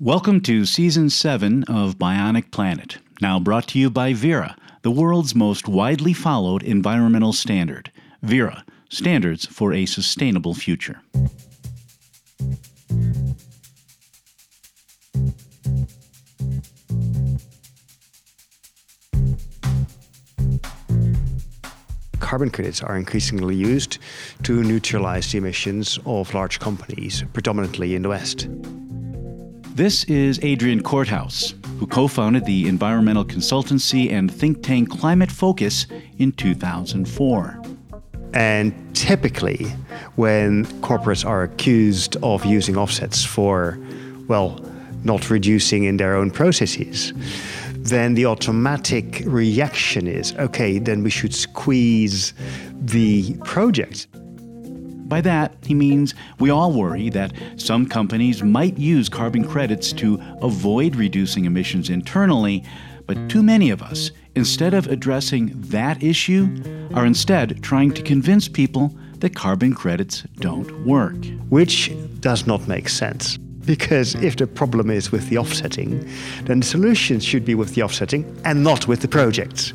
Welcome to Season 7 of Bionic Planet, now brought to you by Verra, the world's most widely followed environmental standard. Verra, standards for a sustainable future. carbon credits are increasingly used to neutralize the emissions of large companies, predominantly in the West. This is Adrian Korthuis, who co founded the environmental consultancy and think tank Climate Focus in 2004. And typically, when corporates are accused of using offsets for, well, not reducing in their own processes, then the automatic reaction is okay, then we should squeeze the project. By that, he means we all worry that some companies might use carbon credits to avoid reducing emissions internally, but too many of us, instead of addressing that issue, are instead trying to convince people that carbon credits don't work. Which does not make sense. Because if the problem is with the offsetting, then the solution should be with the offsetting and not with the projects.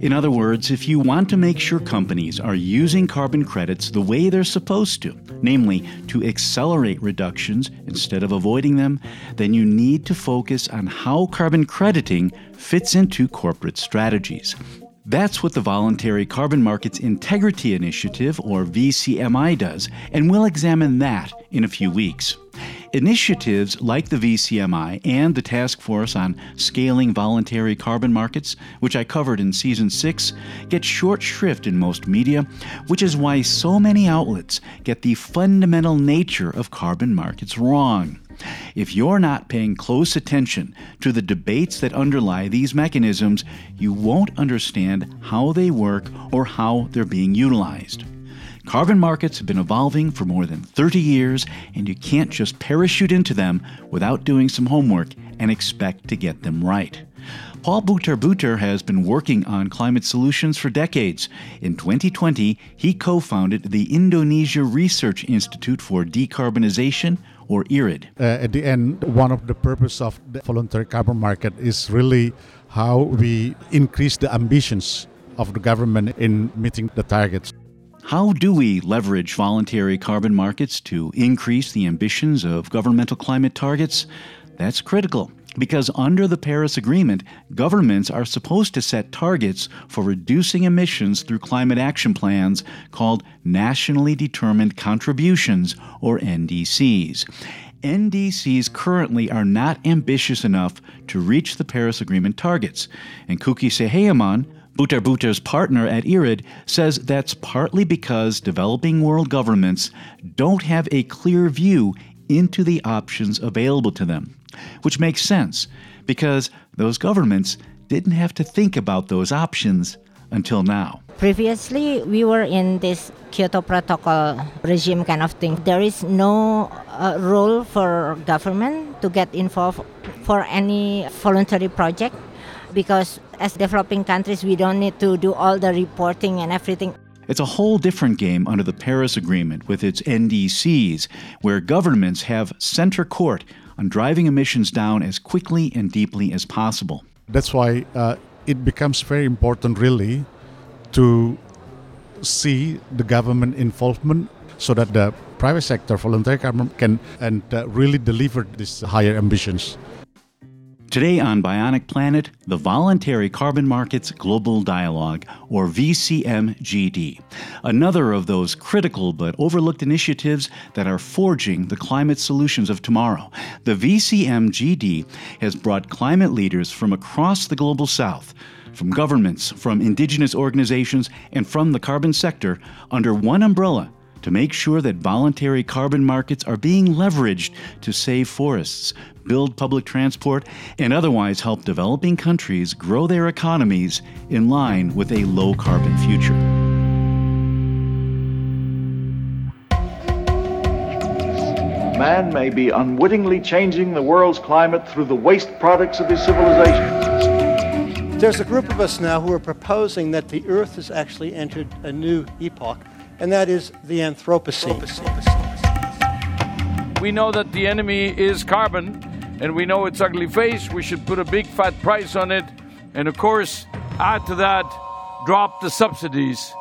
In other words, if you want to make sure companies are using carbon credits the way they're supposed to, namely to accelerate reductions instead of avoiding them, then you need to focus on how carbon crediting fits into corporate strategies. That's what the Voluntary Carbon Markets Integrity Initiative, or VCMI, does, and we'll examine that in a few weeks. Initiatives like the VCMI and the Task Force on Scaling Voluntary Carbon Markets, which I covered in Season 6, get short shrift in most media, which is why so many outlets get the fundamental nature of carbon markets wrong. If you're not paying close attention to the debates that underlie these mechanisms, you won't understand how they work or how they're being utilized. Carbon markets have been evolving for more than 30 years, and you can't just parachute into them without doing some homework and expect to get them right. Paul Butar Butar has been working on climate solutions for decades. In 2020, he co founded the Indonesia Research Institute for Decarbonization, or IRID. Uh, at the end, one of the purpose of the voluntary carbon market is really how we increase the ambitions of the government in meeting the targets. How do we leverage voluntary carbon markets to increase the ambitions of governmental climate targets? That's critical because under the Paris Agreement, governments are supposed to set targets for reducing emissions through climate action plans called Nationally Determined Contributions, or NDCs. NDCs currently are not ambitious enough to reach the Paris Agreement targets, and Kuki Soejachmoen, Butar Butar's partner at IRID says that's partly because developing world governments don't have a clear view into the options available to them, which makes sense because those governments didn't have to think about those options until now. Previously, we were in this Kyoto Protocol regime kind of thing. There is no uh, role for government to get involved for any voluntary project because as developing countries, we don't need to do all the reporting and everything. It's a whole different game under the Paris Agreement with its NDCs, where governments have center court on driving emissions down as quickly and deeply as possible. That's why uh, it becomes very important, really, to see the government involvement so that the private sector, voluntary government, can and uh, really deliver these higher ambitions. Today on Bionic Planet, the Voluntary Carbon Markets Global Dialogue, or VCMGD, another of those critical but overlooked initiatives that are forging the climate solutions of tomorrow. The VCMGD has brought climate leaders from across the global south from governments, from indigenous organizations, and from the carbon sector under one umbrella to make sure that voluntary carbon markets are being leveraged to save forests, build public transport, and otherwise help developing countries grow their economies in line with a low carbon future. Man may be unwittingly changing the world's climate through the waste products of his civilization. There's a group of us now who are proposing that the Earth has actually entered a new epoch, and that is the Anthropocene. We know that the enemy is carbon, and we know its ugly face. We should put a big fat price on it. And of course, add to that, drop the subsidies.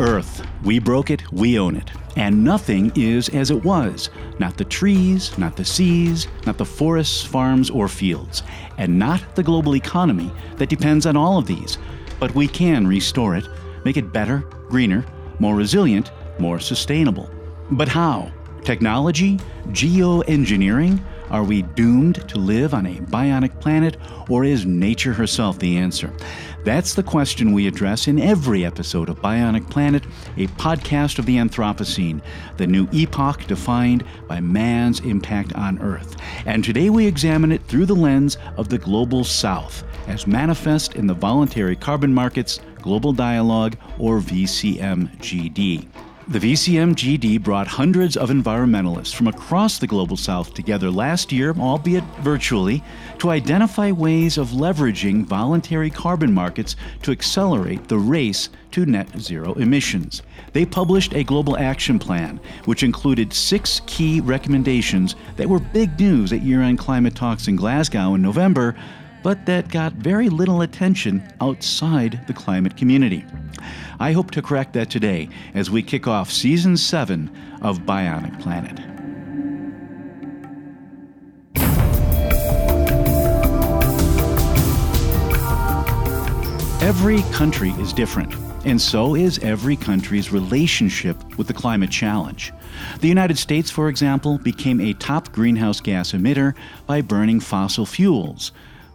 Earth. We broke it, we own it. And nothing is as it was. Not the trees, not the seas, not the forests, farms, or fields. And not the global economy that depends on all of these. But we can restore it, make it better, greener, more resilient, more sustainable. But how? Technology? Geoengineering? Are we doomed to live on a bionic planet, or is nature herself the answer? That's the question we address in every episode of Bionic Planet, a podcast of the Anthropocene, the new epoch defined by man's impact on Earth. And today we examine it through the lens of the Global South, as manifest in the Voluntary Carbon Markets Global Dialogue, or VCMGD. The VCMGD brought hundreds of environmentalists from across the Global South together last year, albeit virtually, to identify ways of leveraging voluntary carbon markets to accelerate the race to net zero emissions. They published a global action plan, which included six key recommendations that were big news at year end climate talks in Glasgow in November, but that got very little attention outside the climate community. I hope to correct that today as we kick off season 7 of Bionic Planet. Every country is different, and so is every country's relationship with the climate challenge. The United States, for example, became a top greenhouse gas emitter by burning fossil fuels,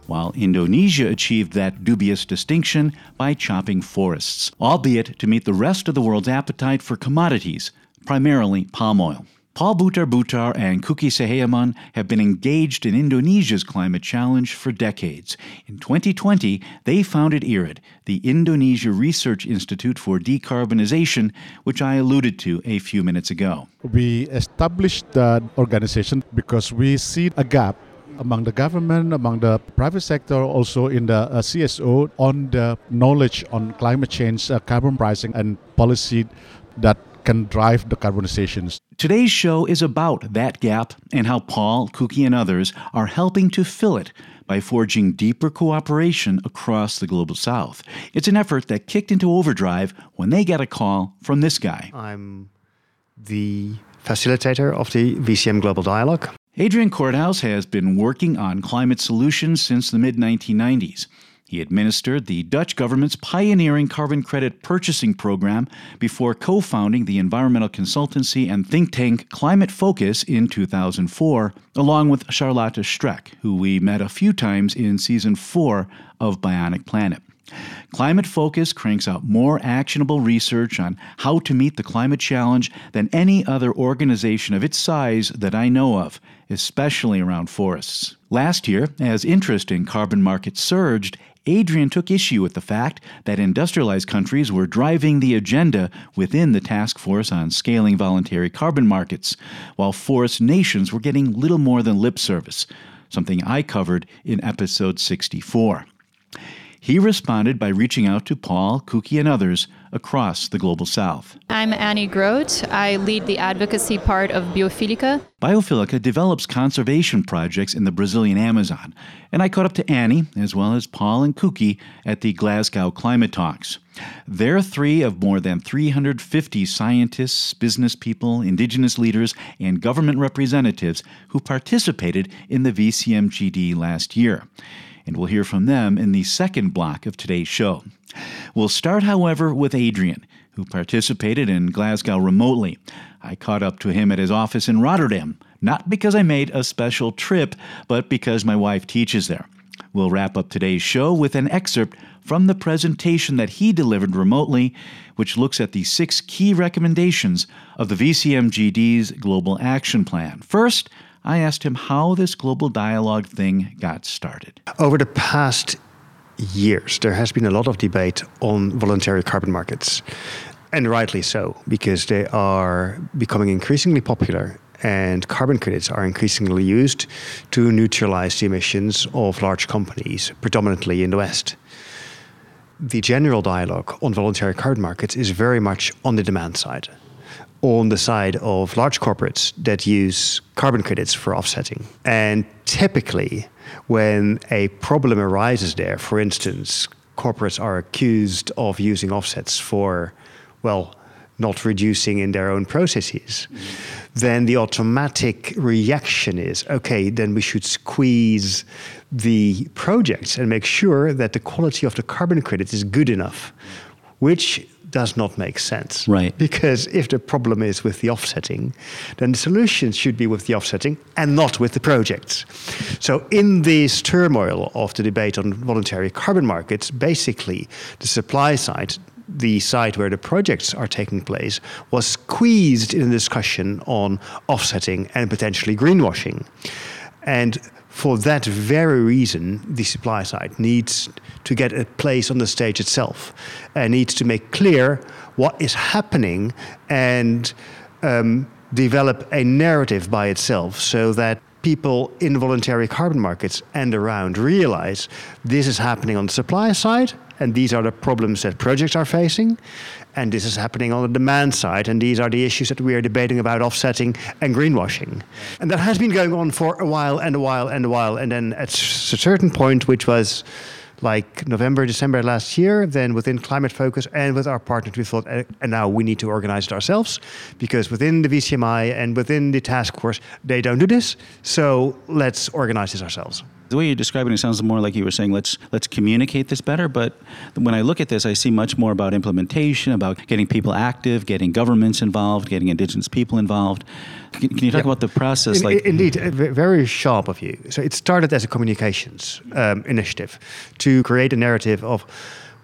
while Indonesia achieved that dubious distinction by chopping forests, albeit to meet the rest of the world's appetite for commodities, primarily palm oil. Paul Butar Butar and Kuki Soejachmoen have been engaged in Indonesia's climate challenge for decades. In 2020, they founded IRID, the Indonesia Research Institute for Decarbonization, which I alluded to a few minutes ago. We established that organization because we see a gap among the government, among the private sector, also in the uh, CSO on the knowledge on climate change, uh, carbon pricing, and policy that can drive the carbonizations. Today's show is about that gap and how Paul, Kuki, and others are helping to fill it by forging deeper cooperation across the global south. It's an effort that kicked into overdrive when they got a call from this guy. I'm the facilitator of the VCM Global Dialogue. Adrian Korthuis has been working on climate solutions since the mid 1990s. He administered the Dutch government's pioneering carbon credit purchasing program before co founding the environmental consultancy and think tank Climate Focus in 2004, along with Charlotte Streck, who we met a few times in season 4 of Bionic Planet. Climate Focus cranks out more actionable research on how to meet the climate challenge than any other organization of its size that I know of, especially around forests. Last year, as interest in carbon markets surged, Adrian took issue with the fact that industrialized countries were driving the agenda within the task force on scaling voluntary carbon markets, while forest nations were getting little more than lip service, something I covered in episode 64. He responded by reaching out to Paul, Kuki, and others across the global south. I'm Annie Grote. I lead the advocacy part of Biofilica. Biofilica develops conservation projects in the Brazilian Amazon, and I caught up to Annie, as well as Paul and Kuki, at the Glasgow Climate Talks. They're three of more than 350 scientists, business people, indigenous leaders, and government representatives who participated in the VCMGD last year and we'll hear from them in the second block of today's show. We'll start, however, with Adrian, who participated in Glasgow remotely. I caught up to him at his office in Rotterdam, not because I made a special trip, but because my wife teaches there. We'll wrap up today's show with an excerpt from the presentation that he delivered remotely, which looks at the six key recommendations of the VCMGD's Global Action Plan. First, I asked him how this global dialogue thing got started. Over the past years, there has been a lot of debate on voluntary carbon markets. And rightly so, because they are becoming increasingly popular and carbon credits are increasingly used to neutralize the emissions of large companies, predominantly in the West. The general dialogue on voluntary carbon markets is very much on the demand side on the side of large corporates that use carbon credits for offsetting. And typically, when a problem arises there, for instance, corporates are accused of using offsets for, well, not reducing in their own processes, then the automatic reaction is okay, then we should squeeze the projects and make sure that the quality of the carbon credit is good enough, which does not make sense. Right. Because if the problem is with the offsetting, then the solution should be with the offsetting and not with the projects. So, in this turmoil of the debate on voluntary carbon markets, basically the supply side, the side where the projects are taking place, was squeezed in a discussion on offsetting and potentially greenwashing. And for that very reason, the supply side needs to get a place on the stage itself and needs to make clear what is happening and um, develop a narrative by itself so that people in voluntary carbon markets and around realize this is happening on the supply side and these are the problems that projects are facing and this is happening on the demand side, and these are the issues that we are debating about offsetting and greenwashing. And that has been going on for a while and a while and a while. And then at a certain point, which was like November, December last year, then within Climate Focus and with our partners, we thought, eh, and now we need to organize it ourselves because within the VCMI and within the task force, they don't do this. So let's organize this ourselves. The way you're describing it sounds more like you were saying let's let's communicate this better. But when I look at this, I see much more about implementation, about getting people active, getting governments involved, getting indigenous people involved. Can, can you talk yeah. about the process? In, like indeed, very sharp of you. So it started as a communications um, initiative to create a narrative of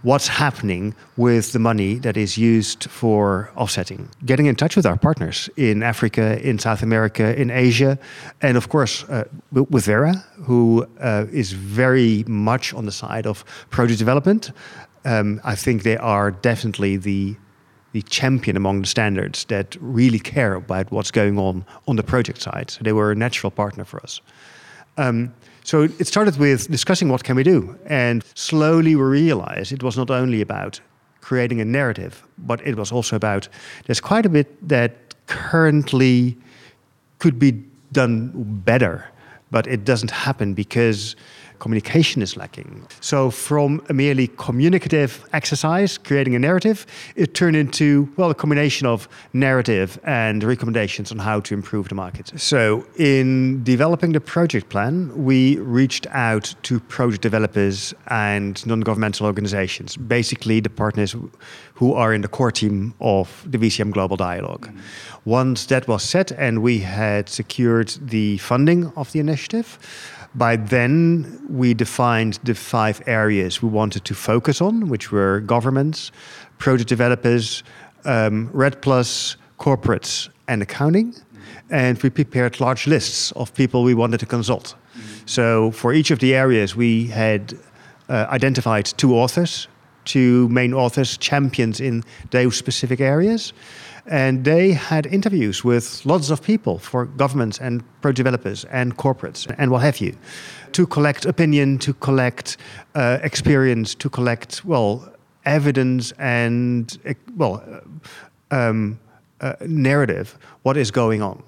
what's happening with the money that is used for offsetting. Getting in touch with our partners in Africa, in South America, in Asia, and of course uh, with Verra, who uh, is very much on the side of project development. Um, I think they are definitely the the champion among the standards that really care about what's going on on the project side. So they were a natural partner for us. Um, so it started with discussing what can we do, and slowly we realized it was not only about creating a narrative, but it was also about there's quite a bit that currently could be done better, but it doesn't happen because communication is lacking. So, from a merely communicative exercise, creating a narrative, it turned into, well, a combination of narrative and recommendations on how to improve the market. So, in developing the project plan, we reached out to project developers and non governmental organizations, basically the partners who are in the core team of the VCM Global Dialogue. Mm-hmm. Once that was set and we had secured the funding of the initiative, by then, we defined the five areas we wanted to focus on, which were governments, project developers, um, plus corporates, and accounting. And we prepared large lists of people we wanted to consult. So for each of the areas, we had uh, identified two authors, two main authors, champions in those specific areas and they had interviews with lots of people for governments and pro developers and corporates and what have you to collect opinion, to collect uh, experience, to collect, well, evidence and, well, uh, um, uh, narrative, what is going on.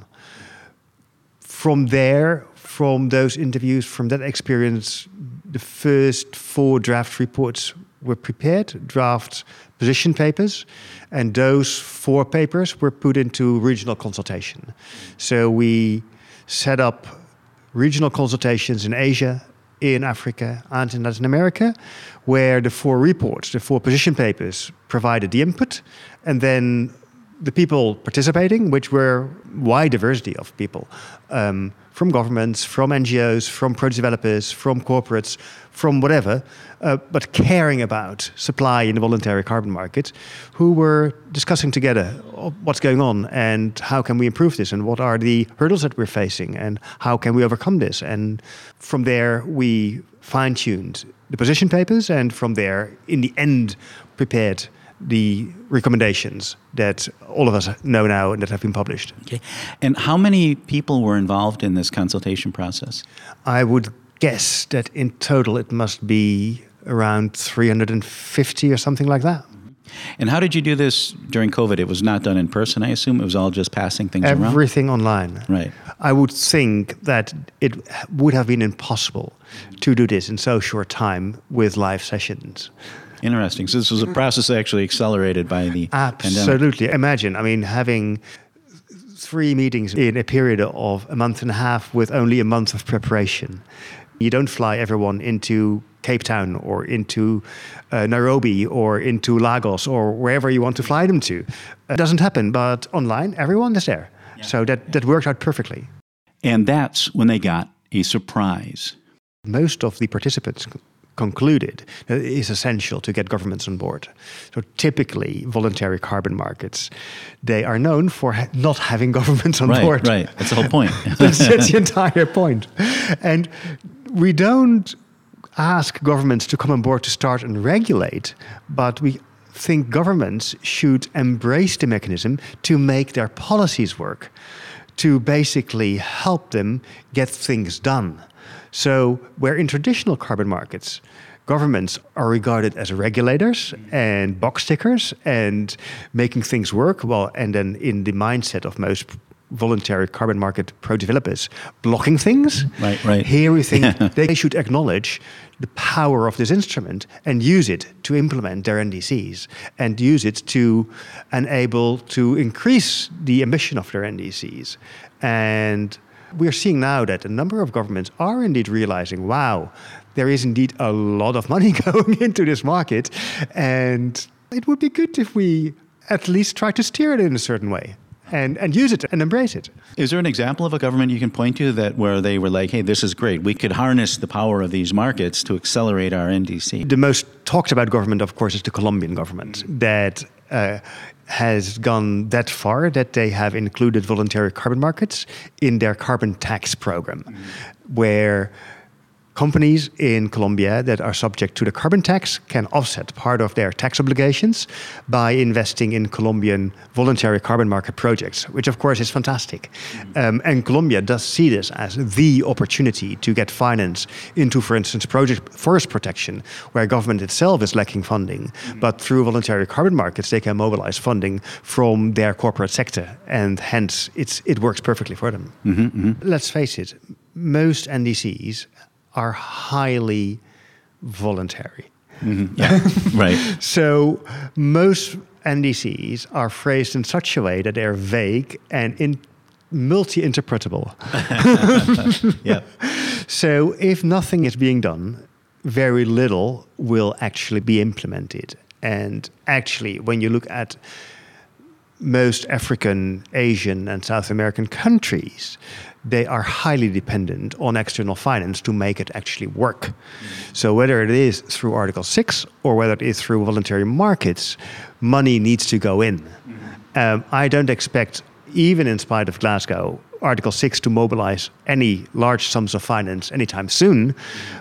From there, from those interviews, from that experience, the first four draft reports were prepared, draft position papers, and those four papers were put into regional consultation. So we set up regional consultations in Asia, in Africa, and in Latin America, where the four reports, the four position papers, provided the input, and then the people participating, which were wide diversity of people, um, from governments, from NGOs, from project developers, from corporates, from whatever, uh, but caring about supply in the voluntary carbon market, who were discussing together what's going on and how can we improve this and what are the hurdles that we're facing and how can we overcome this. And from there, we fine tuned the position papers, and from there, in the end, prepared the recommendations that all of us know now and that have been published. Okay. And how many people were involved in this consultation process? I would guess that in total it must be around 350 or something like that. Mm-hmm. And how did you do this during COVID? It was not done in person, I assume. It was all just passing things around. Everything online. Right. I would think that it would have been impossible to do this in so short time with live sessions. Interesting. So this was a process actually accelerated by the pandemic. Absolutely. Imagine, I mean, having three meetings in a period of a month and a half with only a month of preparation. You don't fly everyone into Cape Town or into uh, Nairobi or into Lagos or wherever you want to fly them to. It doesn't happen, but online, everyone is there. So that, that worked out perfectly. And that's when they got a surprise. Most of the participants concluded that it is essential to get governments on board. So typically, voluntary carbon markets, they are known for ha- not having governments on right, board. Right, That's the whole point. that's, that's the entire point. And we don't ask governments to come on board to start and regulate, but we think governments should embrace the mechanism to make their policies work, to basically help them get things done. So, where in traditional carbon markets, governments are regarded as regulators and box tickers and making things work, well, and then in the mindset of most voluntary carbon market pro developers blocking things. Right, right. Here we think they should acknowledge the power of this instrument and use it to implement their NDCs and use it to enable to increase the emission of their NDCs. And we're seeing now that a number of governments are indeed realizing, wow, there is indeed a lot of money going into this market, and it would be good if we at least try to steer it in a certain way and, and use it and embrace it. Is there an example of a government you can point to that where they were like, hey, this is great. We could harness the power of these markets to accelerate our NDC? The most talked about government, of course, is the Colombian government that uh, has gone that far that they have included voluntary carbon markets in their carbon tax program, mm. where companies in Colombia that are subject to the carbon tax can offset part of their tax obligations by investing in Colombian voluntary carbon market projects, which of course is fantastic. Um, and Colombia does see this as the opportunity to get finance into, for instance, project forest protection, where government itself is lacking funding. Mm-hmm. But through voluntary carbon markets, they can mobilize funding from their corporate sector, and hence it's, it works perfectly for them. Mm-hmm, mm-hmm. Let's face it, most NDCs are highly voluntary. Mm-hmm. right. So most NDCs are phrased in such a way that they're vague and in multi-interpretable. Yeah. So if nothing is being done, very little will actually be implemented. And actually, when you look at most African, Asian, and South American countries, they are highly dependent on external finance to make it actually work. So, whether it is through Article 6 or whether it is through voluntary markets, money needs to go in. Um, I don't expect, even in spite of Glasgow, Article 6 to mobilize any large sums of finance anytime soon,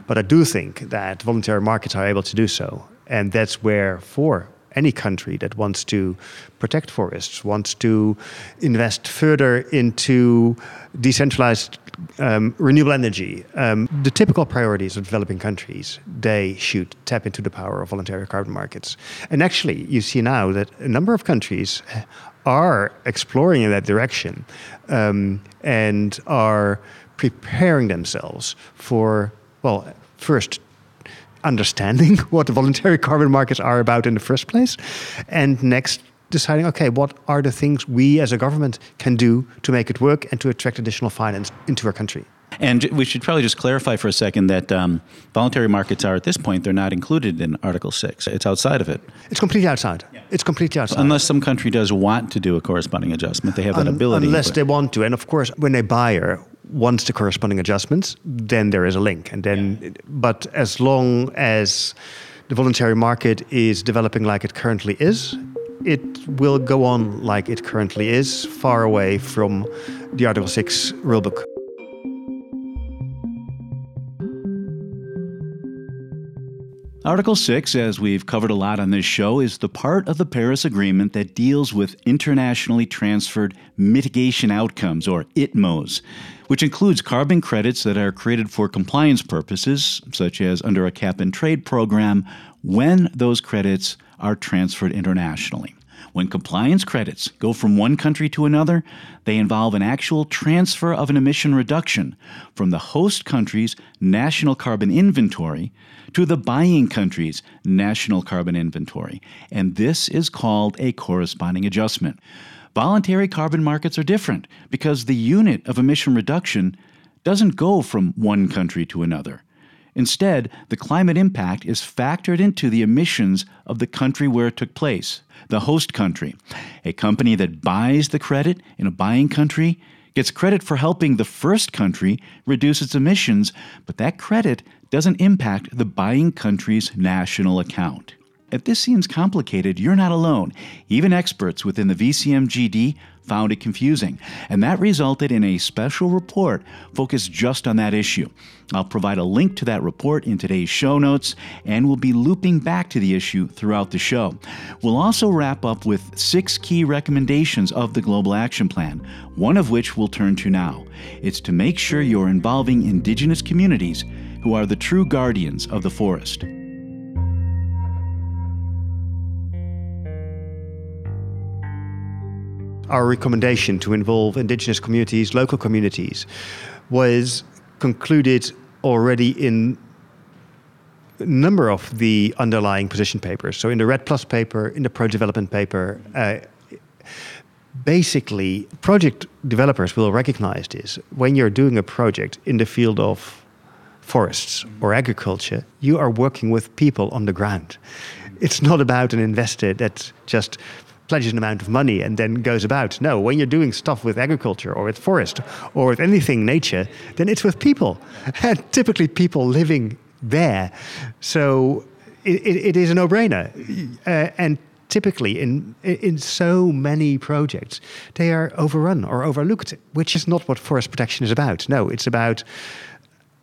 but I do think that voluntary markets are able to do so. And that's where, for any country that wants to protect forests, wants to invest further into decentralized um, renewable energy, um, the typical priorities of developing countries, they should tap into the power of voluntary carbon markets. And actually, you see now that a number of countries are exploring in that direction um, and are preparing themselves for, well, first, understanding what the voluntary carbon markets are about in the first place, and next deciding, okay, what are the things we as a government can do to make it work and to attract additional finance into our country. And we should probably just clarify for a second that um, voluntary markets are at this point, they're not included in Article 6. It's outside of it. It's completely outside. It's completely outside. Unless some country does want to do a corresponding adjustment, they have that ability. Unless they want to. And of course, when a buyer wants the corresponding adjustments, then there is a link. And then, but as long as the voluntary market is developing like it currently is, it will go on like it currently is, far away from the Article 6 rulebook. Article 6, as we've covered a lot on this show, is the part of the Paris Agreement that deals with internationally transferred mitigation outcomes, or ITMOs, which includes carbon credits that are created for compliance purposes, such as under a cap and trade program, when those credits are transferred internationally. When compliance credits go from one country to another, they involve an actual transfer of an emission reduction from the host country's national carbon inventory to the buying country's national carbon inventory. And this is called a corresponding adjustment. Voluntary carbon markets are different because the unit of emission reduction doesn't go from one country to another. Instead, the climate impact is factored into the emissions of the country where it took place, the host country. A company that buys the credit in a buying country gets credit for helping the first country reduce its emissions, but that credit doesn't impact the buying country's national account. If this seems complicated, you're not alone. Even experts within the VCMGD found it confusing, and that resulted in a special report focused just on that issue. I'll provide a link to that report in today's show notes, and we'll be looping back to the issue throughout the show. We'll also wrap up with six key recommendations of the Global Action Plan, one of which we'll turn to now. It's to make sure you're involving indigenous communities who are the true guardians of the forest. Our recommendation to involve indigenous communities, local communities, was concluded already in a number of the underlying position papers. So in the REDD Plus paper, in the Pro Development paper, uh, basically project developers will recognize this. When you're doing a project in the field of forests or agriculture, you are working with people on the ground. It's not about an investor that just pledges an amount of money and then goes about. No, when you're doing stuff with agriculture or with forest or with anything nature, then it's with people, and typically people living there. So it, it, it is a no-brainer, uh, and typically in in so many projects they are overrun or overlooked, which is not what forest protection is about. No, it's about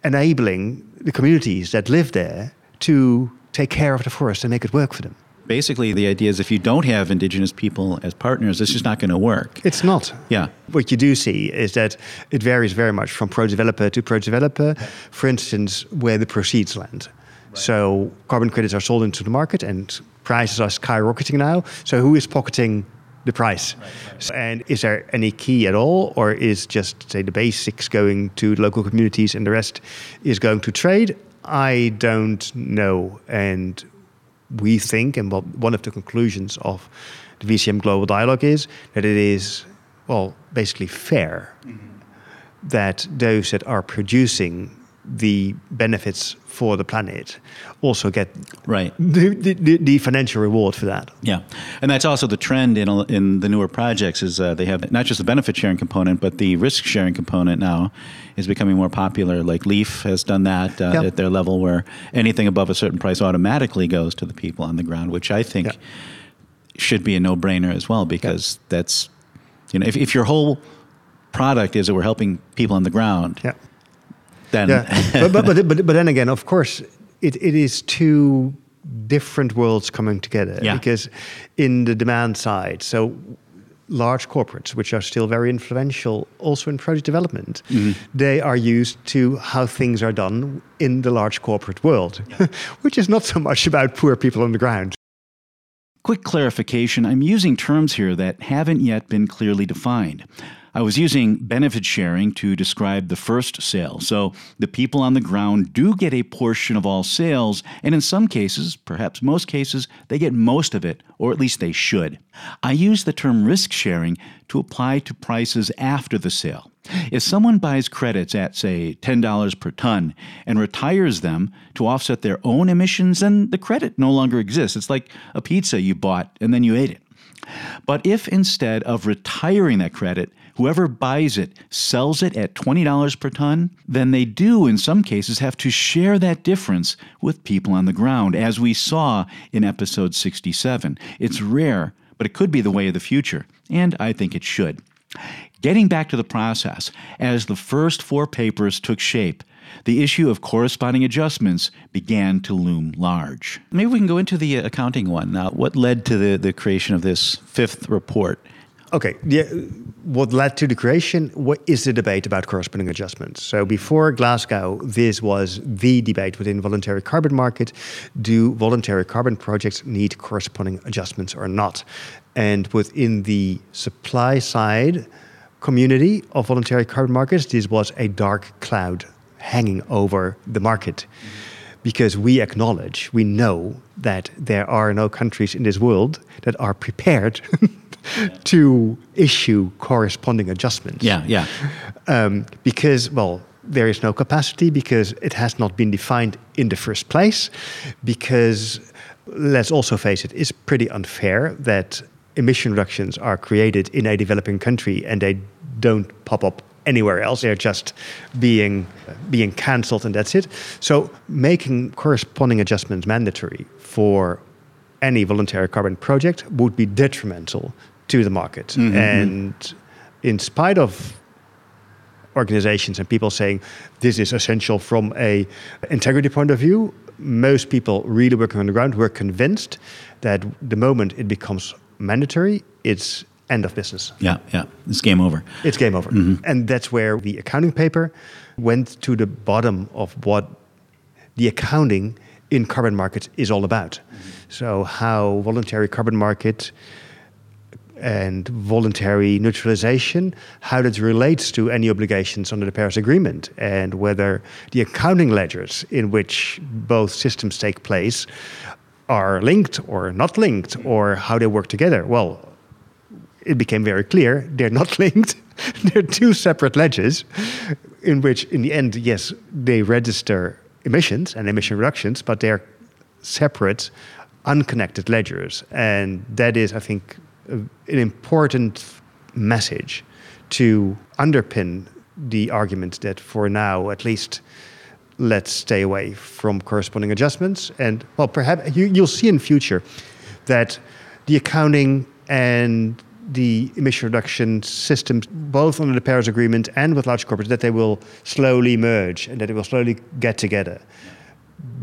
enabling the communities that live there to take care of the forest and make it work for them basically the idea is if you don't have indigenous people as partners, it's just not going to work. It's not. Yeah. What you do see is that it varies very much from pro developer to pro developer. For instance, where the proceeds land. Right. So carbon credits are sold into the market and prices are skyrocketing now. So who is pocketing the price? Right, right, and is there any key at all, or is just say the basics going to local communities and the rest is going to trade? I don't know, and we think, and what one of the conclusions of the VCM Global Dialogue is that it is, well, basically fair mm-hmm. that those that are producing the benefits for the planet also get right the, the, the, financial reward for that. Yeah, and that's also the trend in in the newer projects is uh, they have not just the benefit sharing component, but the risk sharing component now is becoming more popular. Like Leaf has done that uh, at their level, where anything above a certain price automatically goes to the people on the ground, which I think should be a no brainer as well, because that's you know if, if your whole product is that we're helping people on the ground. Yeah then. Yeah, but, but, but, but, then again, of course, it, it is two different worlds coming together. Yeah. Because in the demand side, so large corporates, which are still very influential also in project development, mm-hmm. they are used to how things are done in the large corporate world, yeah. which is not so much about poor people on the ground. Quick clarification I'm using terms here that haven't yet been clearly defined. I was using benefit sharing to describe the first sale. So the people on the ground do get a portion of all sales, and in some cases, perhaps most cases, they get most of it, or at least they should. I use the term risk sharing to apply to prices after the sale. If someone buys credits at, say, $10 per ton and retires them to offset their own emissions, then the credit no longer exists. It's like a pizza you bought and then you ate it. But if instead of retiring that credit, whoever buys it sells it at $20 per ton, then they do, in some cases, have to share that difference with people on the ground, as we saw in episode 67. It's rare, but it could be the way of the future, and I think it should. Getting back to the process, as the first four papers took shape, the issue of corresponding adjustments began to loom large. Maybe we can go into the accounting one. Now, what led to the, the creation of this fifth report okay, yeah, what led to the creation what is the debate about corresponding adjustments. So before Glasgow, this was the debate within voluntary carbon market. Do voluntary carbon projects need corresponding adjustments or not? And within the supply side community of voluntary carbon markets, this was a dark cloud hanging over the market. Because we acknowledge, we know that there are no countries in this world that are prepared to issue corresponding adjustments. Yeah, yeah. Um, because, well, there is no capacity because it has not been defined in the first place. Because, let's also face it, it's pretty unfair that emission reductions are created in a developing country and they don't pop up anywhere else. They're just being being cancelled and that's it. So making corresponding adjustments mandatory for any voluntary carbon project would be detrimental to the market. Mm-hmm. And in spite of organizations and people saying this is essential from a integrity point of view, most people really working on the ground were convinced that the moment it becomes mandatory, it's end of business. Yeah, yeah, it's game over. It's game over. Mm-hmm. And that's where the accounting paper went to the bottom of what the accounting in carbon markets is all about. Mm-hmm. So how voluntary carbon market and voluntary neutralization, how that relates to any obligations under the Paris Agreement, and whether the accounting ledgers in which both systems take place are linked or not linked, or how they work together. Well, it became very clear they're not linked. they're two separate ledgers in which, in the end, yes, they register emissions and emission reductions, but they're separate, unconnected ledgers. And that is, I think, an important message to underpin the argument that for now, at least, let's stay away from corresponding adjustments. And well, perhaps you, you'll see in future that the accounting and the emission reduction systems, both under the Paris Agreement and with large corporates, that they will slowly merge and that they will slowly get together,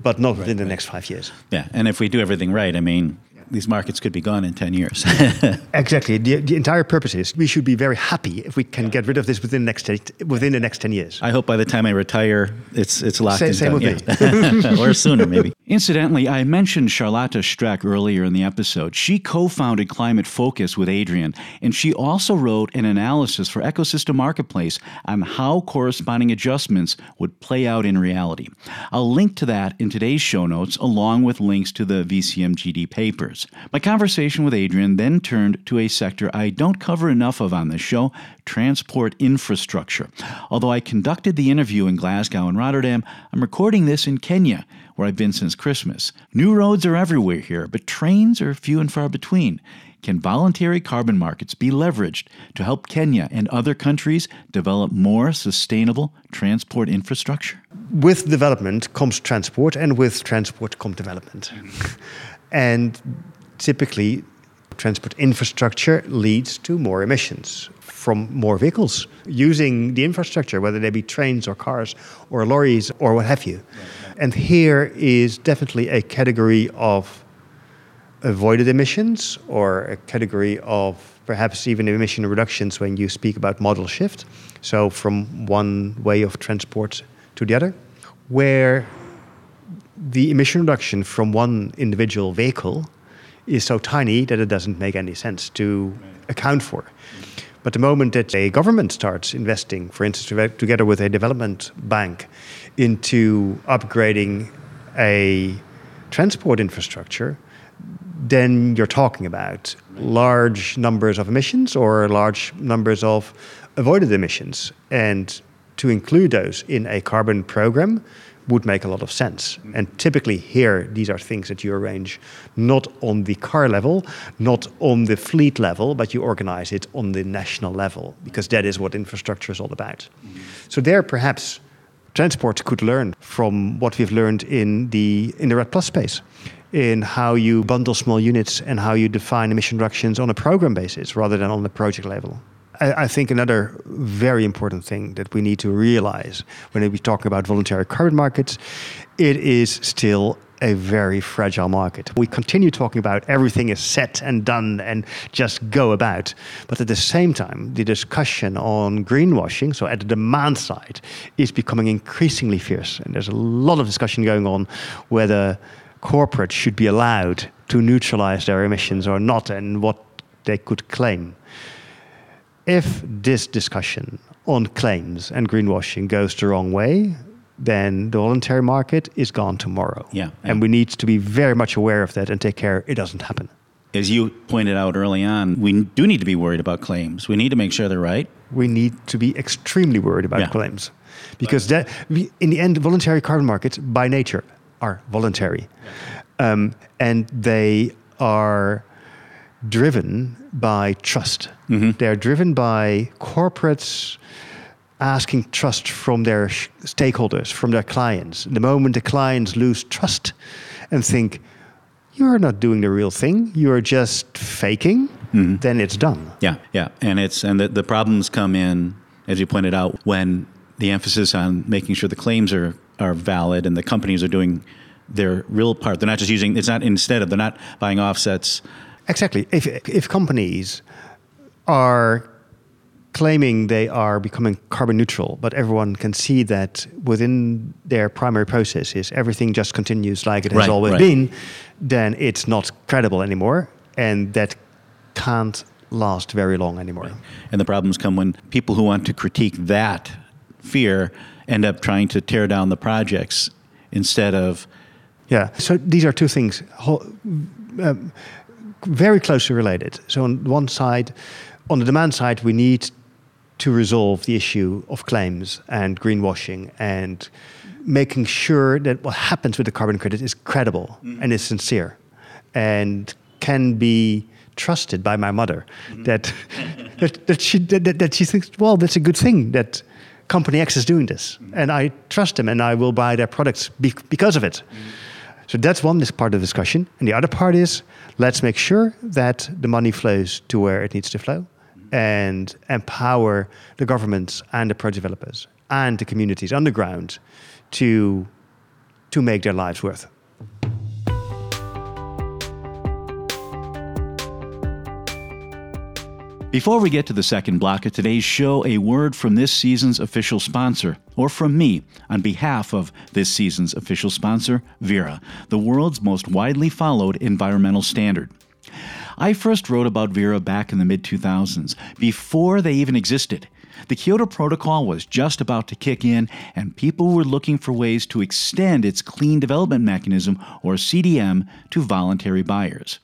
but not right, within the right. next five years. Yeah, and if we do everything right, I mean, these markets could be gone in 10 years. exactly. The, the, entire purpose is we should be very happy if we can get rid of this within the next 10, within the next 10 years. I hope by the time I retire, it's, it's locked same, in. Same with me. or sooner, maybe. Incidentally, I mentioned Charlotta Streck earlier in the episode. She co founded Climate Focus with Adrian, and she also wrote an analysis for Ecosystem Marketplace on how corresponding adjustments would play out in reality. I'll link to that in today's show notes, along with links to the VCMGD papers. My conversation with Adrian then turned to a sector I don't cover enough of on this show transport infrastructure. Although I conducted the interview in Glasgow and Rotterdam, I'm recording this in Kenya, where I've been since Christmas. New roads are everywhere here, but trains are few and far between. Can voluntary carbon markets be leveraged to help Kenya and other countries develop more sustainable transport infrastructure? With development comes transport, and with transport comes development. And typically, transport infrastructure leads to more emissions from more vehicles using the infrastructure, whether they be trains or cars or lorries or what have you. And here is definitely a category of avoided emissions or a category of perhaps even emission reductions when you speak about modal shift. So, from one way of transport to the other, where the emission reduction from one individual vehicle is so tiny that it doesn't make any sense to account for. But the moment that a government starts investing, for instance, together with a development bank, into upgrading a transport infrastructure, then you're talking about large numbers of emissions or large numbers of avoided emissions. And to include those in a carbon program would make a lot of sense. And typically, here, these are things that you arrange not on the car level, not on the fleet level, but you organize it on the national level, because that is what infrastructure is all about. Mm-hmm. So, there, perhaps transport could learn from what we've learned in the, in the REDD Plus space. In how you bundle small units and how you define emission reductions on a program basis rather than on the project level. I, think another very important thing that we need to realize when we talk about voluntary carbon markets, it is still a very fragile market. We continue talking about everything is set and done and just go about. But at the same time, the discussion on greenwashing, so at the demand side, is becoming increasingly fierce. And there's a lot of discussion going on whether corporates should be allowed to neutralize their emissions or not and what they could claim. If this discussion on claims and greenwashing goes the wrong way, then the voluntary market is gone tomorrow. Yeah. And we need to be very much aware of that and take care it doesn't happen. As you pointed out early on, we do need to be worried about claims. We need to make sure they're right. We need to be extremely worried about Yeah. claims because that, in the end, voluntary carbon markets by nature are voluntary. Um, and they are driven by trust. Mm-hmm. They're driven by corporates asking trust from their sh- stakeholders, from their clients. The moment the clients lose trust and think, you're not doing the real thing, you're just faking, mm-hmm. then it's done. Yeah, yeah, and it's and the, the problems come in as you pointed out when the emphasis on making sure the claims are are valid and the companies are doing their real part. They're not just using. It's not instead of they're not buying offsets. Exactly. If, if companies are claiming they are becoming carbon neutral, but everyone can see that within their primary processes, everything just continues like it has Right, always right. been, then it's not credible anymore. And that can't last very long anymore. And the problems come when people who want to critique that fear end up trying to tear down the projects instead of Yeah. So these are two things um, very closely related. So on one side, on the demand side, we need to resolve the issue of claims and greenwashing and making sure that what happens with the carbon credit is credible mm-hmm. and is sincere and can be trusted by my mother mm-hmm. that, that, that, she, that, that she thinks, well, that's a good thing that company X is doing this. Mm-hmm. And I trust them and I will buy their products be- because of it. So that's one this part of the discussion. And the other part is let's make sure that the money flows to where it needs to flow and empower the governments and the project developers and the communities on the ground to, to make their lives worth. Before we get to the second block of today's show, a word from this season's official sponsor, or from me on behalf of this season's official sponsor, Verra, the world's most widely followed environmental standard. I first wrote about Verra back in the mid 2000s, before they even existed. The Kyoto Protocol was just about to kick in, and people were looking for ways to extend its Clean Development Mechanism, or CDM, to voluntary buyers.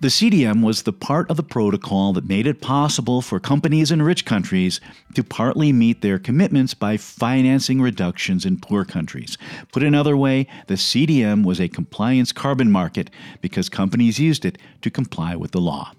The CDM was the part of the protocol that made it possible for companies in rich countries to partly meet their commitments by financing reductions in poor countries. Put another way, the CDM was a compliance carbon market because companies used it to comply with the law.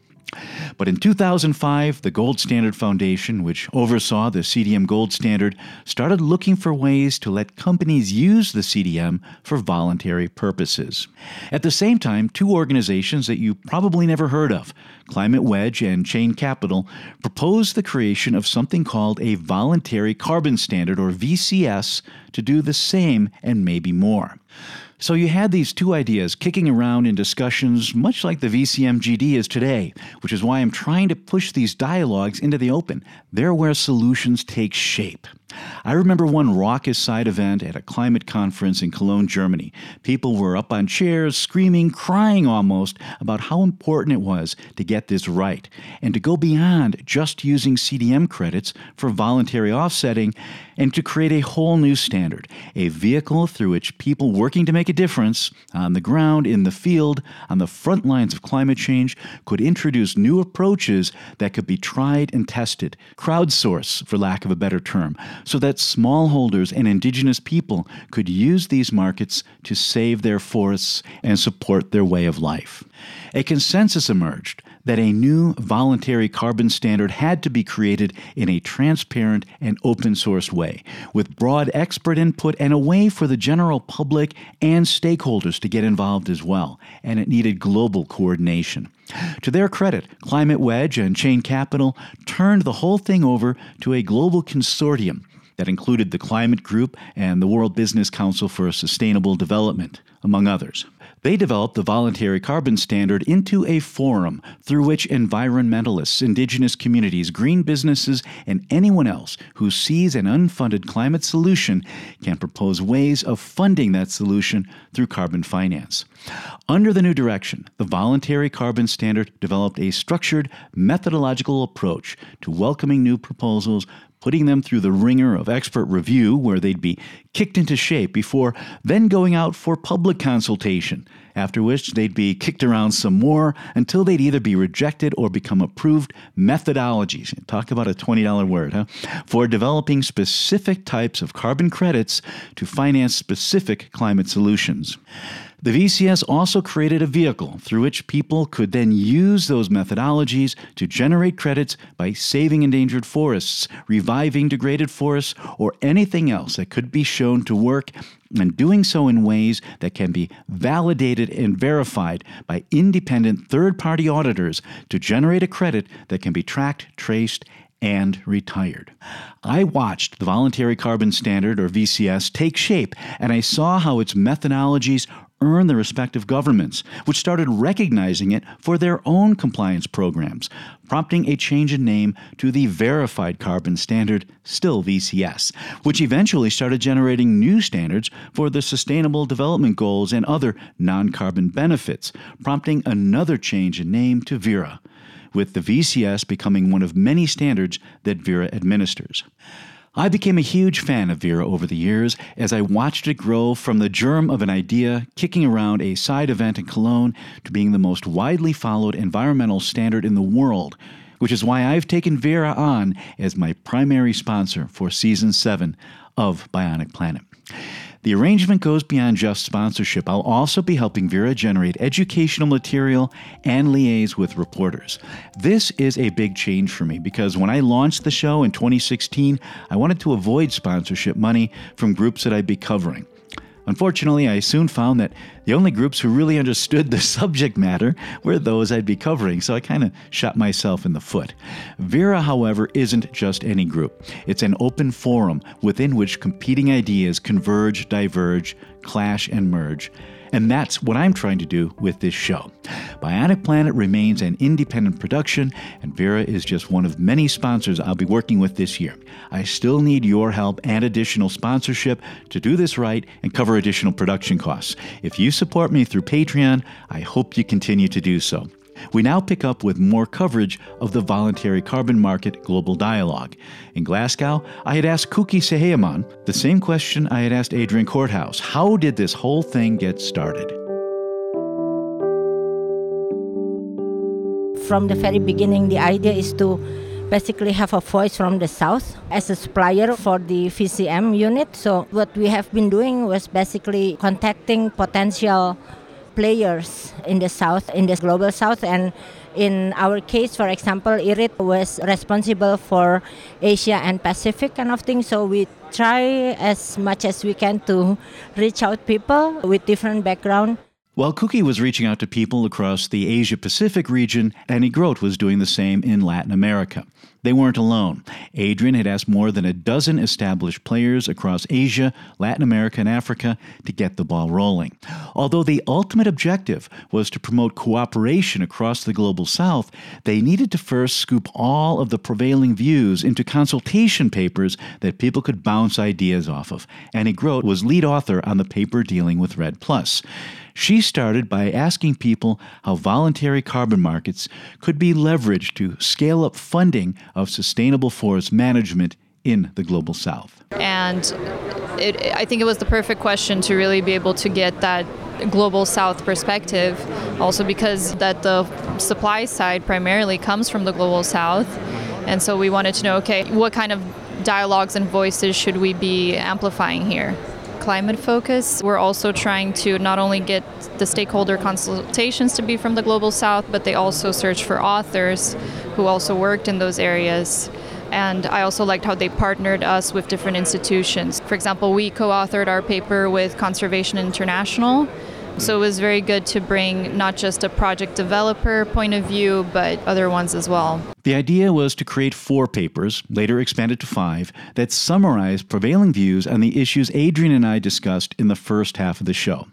But in 2005, the Gold Standard Foundation, which oversaw the CDM Gold Standard, started looking for ways to let companies use the CDM for voluntary purposes. At the same time, two organizations that you probably never heard of, Climate Wedge and Cheyne Capital, proposed the creation of something called a Voluntary Carbon Standard, or VCS, to do the same and maybe more. So you had these two ideas kicking around in discussions, much like the VCMGD is today, which is why I'm trying to push these dialogues into the open. They're where solutions take shape. I remember one raucous side event at a climate conference in Cologne, Germany. People were up on chairs, screaming, crying almost, about how important it was to get this right and to go beyond just using CDM credits for voluntary offsetting and to create a whole new standard, a vehicle through which people working to make a difference on the ground, in the field, on the front lines of climate change could introduce new approaches that could be tried and tested, crowdsource, for lack of a better term, so that smallholders and indigenous people could use these markets to save their forests and support their way of life. A consensus emerged that a new voluntary carbon standard had to be created in a transparent and open source way, with broad expert input and a way for the general public and stakeholders to get involved as well, and it needed global coordination. To their credit, Climate Wedge and Cheyne Capital turned the whole thing over to a global consortium that included the Climate Group and the World Business Council for Sustainable Development, among others. They developed the Voluntary Carbon Standard into a forum through which environmentalists, indigenous communities, green businesses, and anyone else who sees an unfunded climate solution can propose ways of funding that solution through carbon finance. Under the new direction, the Voluntary Carbon Standard developed a structured methodological approach to welcoming new proposals, putting them through the ringer of expert review where they'd be kicked into shape before then going out for public consultation, after which they'd be kicked around some more until they'd either be rejected or become approved methodologies. Talk about a $20 word, huh? For developing specific types of carbon credits to finance specific climate solutions. The VCS also created a vehicle through which people could then use those methodologies to generate credits by saving endangered forests, reviving degraded forests, or anything else that could be shown to work and doing so in ways that can be validated and verified by independent third party auditors to generate a credit that can be tracked, traced, and retired. I watched the Voluntary Carbon Standard, or VCS, take shape, and I saw how its methodologies earn the respect of governments, which started recognizing it for their own compliance programs, prompting a change in name to the Verified Carbon Standard, still VCS, which eventually started generating new standards for the Sustainable Development Goals and other non carbon benefits, prompting another change in name to Verra, with the VCS becoming one of many standards that Verra administers. I became a huge fan of Verra over the years as I watched it grow from the germ of an idea kicking around a side event in Cologne to being the most widely followed environmental standard in the world, which is why I've taken Verra on as my primary sponsor for season 7 of Bionic Planet. The arrangement goes beyond just sponsorship. I'll also be helping Verra generate educational material and liaise with reporters. This is a big change for me because when I launched the show in 2016, I wanted to avoid sponsorship money from groups that I'd be covering. Unfortunately, I soon found that the only groups who really understood the subject matter were those I'd be covering, so I kind of shot myself in the foot. Verra, however, isn't just any group. It's an open forum within which competing ideas converge, diverge, clash, and merge. And that's what I'm trying to do with this show. Bionic Planet remains an independent production, and Verra is just one of many sponsors I'll be working with this year. I still need your help and additional sponsorship to do this right and cover additional production costs. If you support me through Patreon, I hope you continue to do so. We now pick up with more coverage of the voluntary carbon market global dialogue. In Glasgow, I had asked Kuki Soejachmoen the same question I had asked Adrian Korthuis How did this whole thing get started? From the very beginning, the idea is to basically have a voice from the south as a supplier for the VCM unit. So what we have been doing was basically contacting potential players in the south, in the global south, and in our case, for example, IRID was responsible for Asia and Pacific kind of thing. So we try as much as we can to reach out people with different background. While Kuki was reaching out to people across the Asia Pacific region, Annie Grote was doing the same in Latin America. They weren't alone. Adrian had asked more than a dozen established players across Asia, Latin America, and Africa to get the ball rolling. Although the ultimate objective was to promote cooperation across the global south, they needed to first scoop all of the prevailing views into consultation papers that people could bounce ideas off of. Annie Grote was lead author on the paper dealing with REDD Plus. She started by asking people how voluntary carbon markets could be leveraged to scale up funding of sustainable forest management in the global south. And it, I think it was the perfect question to really be able to get that global south perspective also because that the supply side primarily comes from the global south and so we wanted to know okay what kind of dialogues and voices should we be amplifying here climate focus. We're also trying to not only get the stakeholder consultations to be from the global south, but they also search for authors who also worked in those areas. And I also liked how they partnered us with different institutions. For example, we co authored our paper with Conservation International, So it was very good to bring not just a project developer point of view, but other ones as well. The idea was to create four papers, later expanded to five, that summarize prevailing views on the issues Adrian and I discussed in the first half of the show.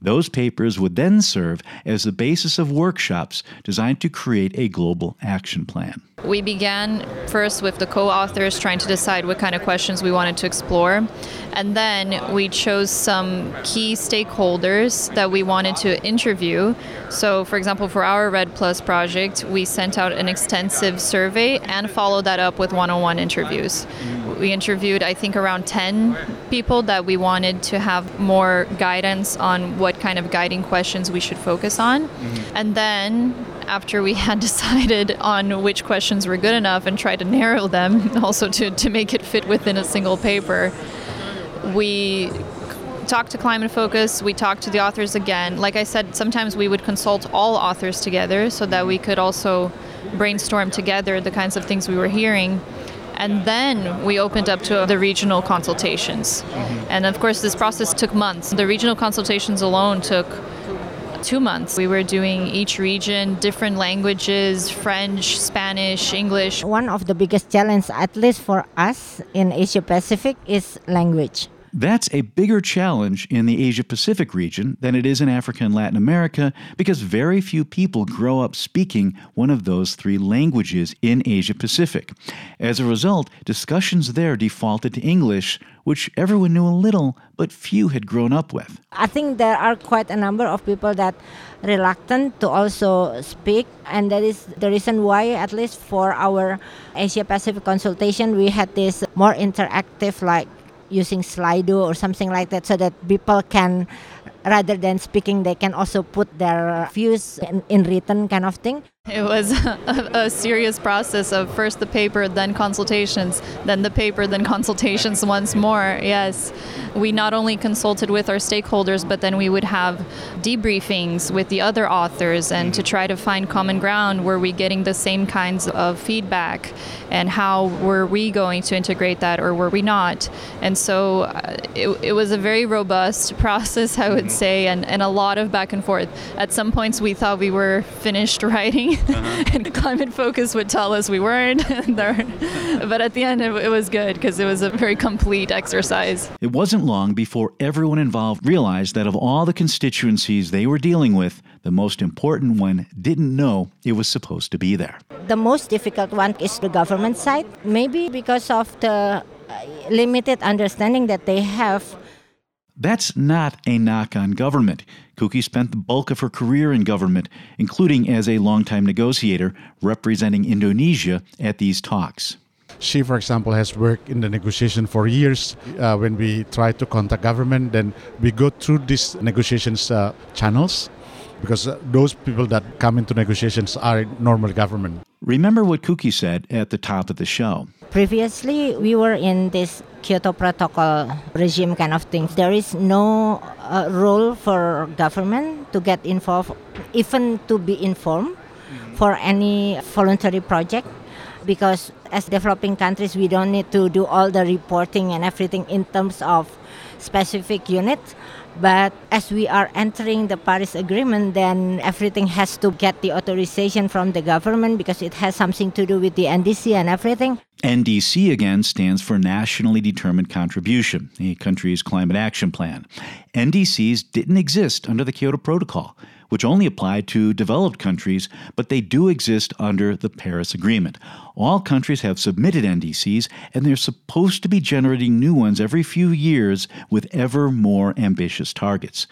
Those papers would then serve as the basis of workshops designed to create a global action plan. We began first with the co authors trying to decide what kind of questions we wanted to explore. And then we chose some key stakeholders that we wanted to interview. So, for example, for our REDD Plus project, we sent out an extensive survey and followed that up with one on one interviews. We interviewed, I think, around 10 people that we wanted to have more guidance on what kind of guiding questions we should focus on. Mm-hmm. And then after we had decided on which questions were good enough and tried to narrow them also to, to make it fit within a single paper, we talked to Climate Focus, we talked to the authors again. Like I said, sometimes we would consult all authors together so that we could also brainstorm together the kinds of things we were hearing. And then we opened up to the regional consultations. Mm-hmm. And of course, this process took months. The regional consultations alone took two months. We were doing each region, different languages French, Spanish, English. One of the biggest challenges, at least for us in Asia Pacific, is language. That's a bigger challenge in the Asia Pacific region than it is in Africa and Latin America because very few people grow up speaking one of those three languages in Asia Pacific. As a result, discussions there defaulted to English, which everyone knew a little, but few had grown up with. I think there are quite a number of people that reluctant to also speak and that is the reason why at least for our asia pacific consultation we had this more interactive like using Slido or something like that so that people can rather than speaking they can also put their views in, in written kind of thing it was a, a, serious process of first the paper, then consultations, then the paper, then consultations once more. Yes. We not only consulted with our stakeholders, but then we would have debriefings with the other authors and to try to find common ground. Were we getting the same kinds of feedback? And how were we going to integrate that or were we not? And so uh, it, it was a very robust process, I would say, and, and a lot of back and forth. At some points, we thought we were finished writing uh-huh. and climate focus would tell us we weren't. but at the end, it, it was good because it was a very complete exercise. It wasn't long before everyone involved realized that of all the constituencies they were dealing with, the most important one didn't know it was supposed to be there. The most difficult one is the government side, maybe because of the uh, limited understanding that they have that's not a knock on government. Kuki spent the bulk of her career in government, including as a longtime negotiator representing Indonesia at these talks. She, for example, has worked in the negotiation for years. Uh, when we try to contact government, then we go through these negotiations uh, channels because uh, those people that come into negotiations are normal government. Remember what Kuki said at the top of the show. Previously, we were in this Kyoto Protocol regime kind of thing. There is no uh, role for government to get involved, even to be informed mm-hmm. for any voluntary project because as developing countries we don't need to do all the reporting and everything in terms of specific units but as we are entering the Paris Agreement, then everything has to get the authorization from the government because it has something to do with the NDC and everything. NDC again stands for Nationally Determined Contribution, a country's climate action plan. NDCs didn't exist under the Kyoto Protocol which only apply to developed countries, but they do exist under the Paris Agreement. All countries have submitted NDCs, and they're supposed to be generating new ones every few years with ever more ambitious targets.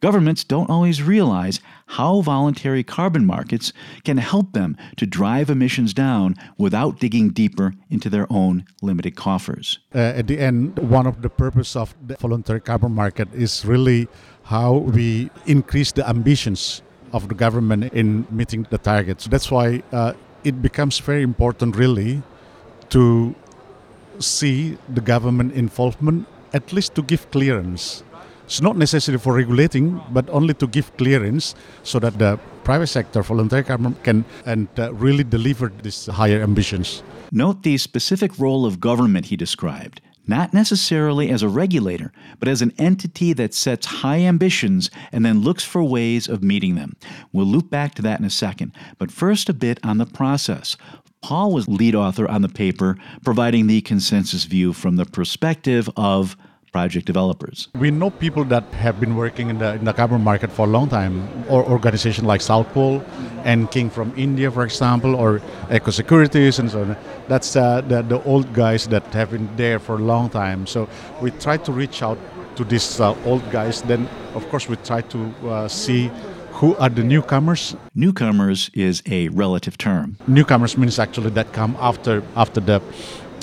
Governments don't always realize how voluntary carbon markets can help them to drive emissions down without digging deeper into their own limited coffers. Uh, at the end, one of the purpose of the voluntary carbon market is really how we increase the ambitions of the government in meeting the targets. That's why uh, it becomes very important, really, to see the government involvement, at least to give clearance. It's not necessary for regulating, but only to give clearance so that the private sector, voluntary carbon, can and uh, really deliver these higher ambitions. Note the specific role of government he described not necessarily as a regulator, but as an entity that sets high ambitions and then looks for ways of meeting them. We'll loop back to that in a second, but first a bit on the process. Paul was lead author on the paper, providing the consensus view from the perspective of project developers. We know people that have been working in the, in the carbon market for a long time, or organizations like South Pole and King from India, for example, or Eco Securities and so on. That's uh, the, the old guys that have been there for a long time. So we try to reach out to these uh, old guys. Then, of course, we try to uh, see who are the newcomers. Newcomers is a relative term. Newcomers means actually that come after after the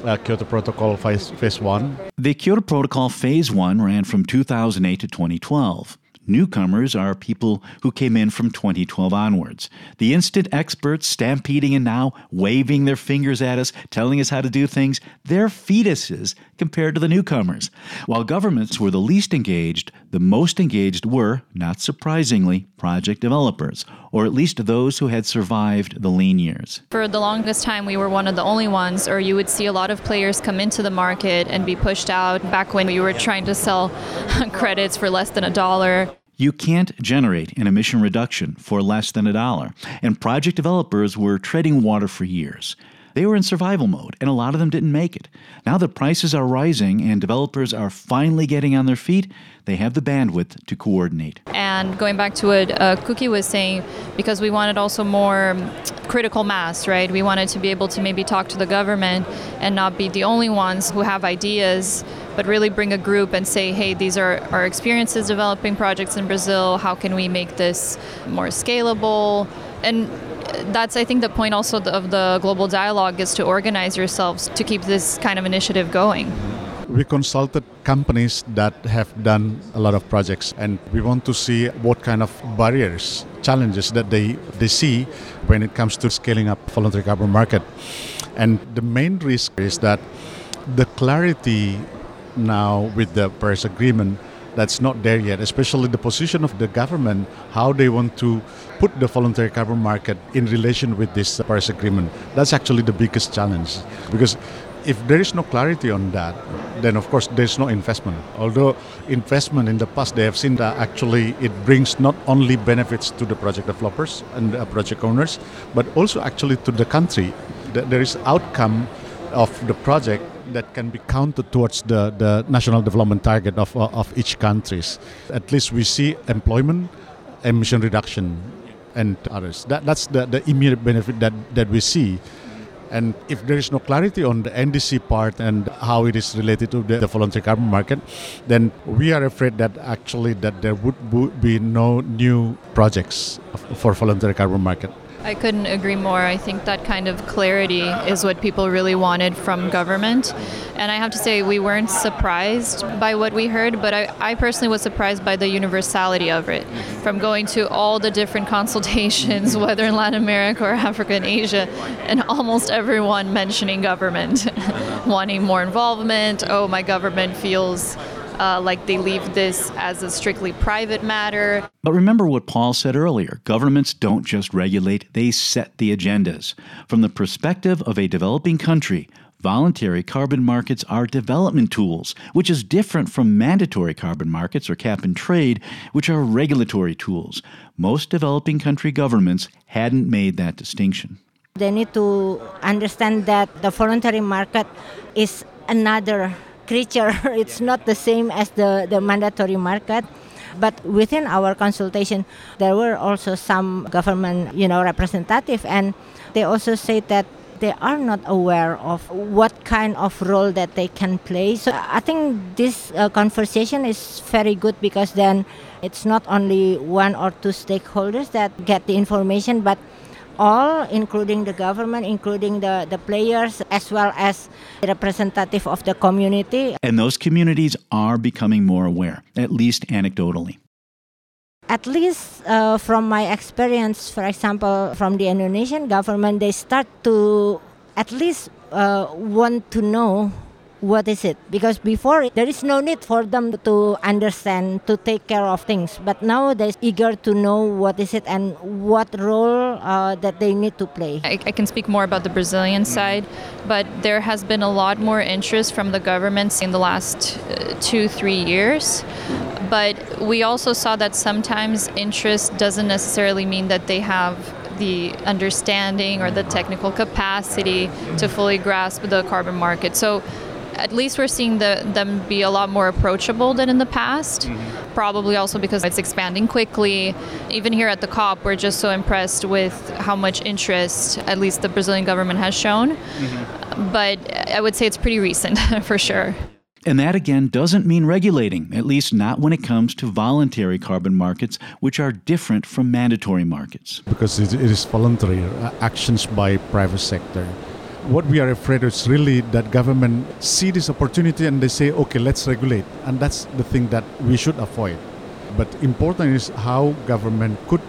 uh, Kyoto Protocol phase, phase 1. The Kyoto Protocol Phase 1 ran from 2008 to 2012. Newcomers are people who came in from 2012 onwards. The instant experts stampeding and now waving their fingers at us, telling us how to do things, they're fetuses compared to the newcomers. While governments were the least engaged, the most engaged were, not surprisingly, project developers, or at least those who had survived the lean years. For the longest time, we were one of the only ones, or you would see a lot of players come into the market and be pushed out back when we were trying to sell credits for less than a dollar. You can't generate an emission reduction for less than a dollar, and project developers were treading water for years. They were in survival mode, and a lot of them didn't make it. Now that prices are rising and developers are finally getting on their feet, they have the bandwidth to coordinate. And going back to what uh, Kuki was saying, because we wanted also more critical mass, right? We wanted to be able to maybe talk to the government and not be the only ones who have ideas but really bring a group and say, hey, these are our experiences developing projects in Brazil. How can we make this more scalable? And that's, I think, the point also of the global dialogue is to organize yourselves to keep this kind of initiative going. We consulted companies that have done a lot of projects, and we want to see what kind of barriers, challenges that they, they see when it comes to scaling up voluntary carbon market. And the main risk is that the clarity now with the Paris Agreement that's not there yet, especially the position of the government, how they want to put the voluntary carbon market in relation with this Paris Agreement. That's actually the biggest challenge because if there is no clarity on that, then of course there's no investment. Although investment in the past, they have seen that actually it brings not only benefits to the project developers and project owners, but also actually to the country. There is outcome of the project that can be counted towards the, the national development target of, uh, of each countries. At least we see employment, emission reduction, and others. That, that's the, the immediate benefit that, that we see. And if there is no clarity on the NDC part and how it is related to the, the voluntary carbon market, then we are afraid that actually that there would be no new projects for voluntary carbon market. I couldn't agree more. I think that kind of clarity is what people really wanted from government. And I have to say, we weren't surprised by what we heard, but I, I personally was surprised by the universality of it. From going to all the different consultations, whether in Latin America or Africa and Asia, and almost everyone mentioning government, wanting more involvement. Oh, my government feels uh, like they leave this as a strictly private matter. But remember what Paul said earlier governments don't just regulate, they set the agendas. From the perspective of a developing country, Voluntary carbon markets are development tools, which is different from mandatory carbon markets or cap and trade, which are regulatory tools. Most developing country governments hadn't made that distinction. They need to understand that the voluntary market is another creature. it's not the same as the, the mandatory market. But within our consultation, there were also some government, you know, representative, and they also say that they are not aware of what kind of role that they can play. So I think this uh, conversation is very good because then it's not only one or two stakeholders that get the information, but all, including the government, including the, the players, as well as representative of the community. And those communities are becoming more aware, at least anecdotally. At least uh, from my experience, for example, from the Indonesian government, they start to at least uh, want to know what is it? Because before there is no need for them to understand to take care of things. But now they're eager to know what is it and what role uh, that they need to play. I, I, can speak more about the brazilian side but there has been a lot more interest from the governments in the last uh, two three years. But we also saw that sometimes interest doesn't necessarily mean that they have the understanding or the technical capacity to fully grasp the carbon market. So at least we're seeing the, them be a lot more approachable than in the past. Mm-hmm. Probably also because it's expanding quickly. Even here at the COP, we're just so impressed with how much interest, at least the Brazilian government has shown. Mm-hmm. But I would say it's pretty recent for sure. And that again doesn't mean regulating, at least not when it comes to voluntary carbon markets, which are different from mandatory markets. Because it is voluntary uh, actions by private sector. What we are afraid of is really that government see this opportunity and they say, okay, let's regulate. And that's the thing that we should avoid. But important is how government could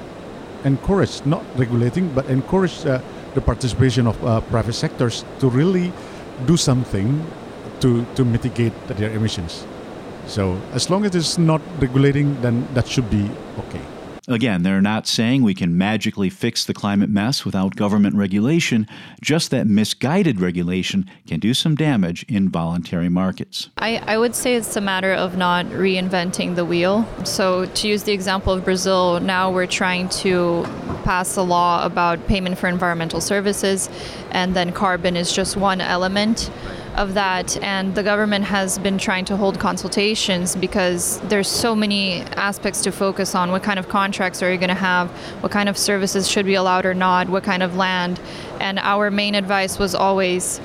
encourage, not regulating, but encourage uh, the participation of uh, private sectors to really do something to, to mitigate their emissions. So as long as it's not regulating, then that should be okay. Again, they're not saying we can magically fix the climate mess without government regulation, just that misguided regulation can do some damage in voluntary markets. I, I would say it's a matter of not reinventing the wheel. So, to use the example of Brazil, now we're trying to pass a law about payment for environmental services, and then carbon is just one element of that and the government has been trying to hold consultations because there's so many aspects to focus on. What kind of contracts are you going to have? What kind of services should be allowed or not? What kind of land? And our main advice was always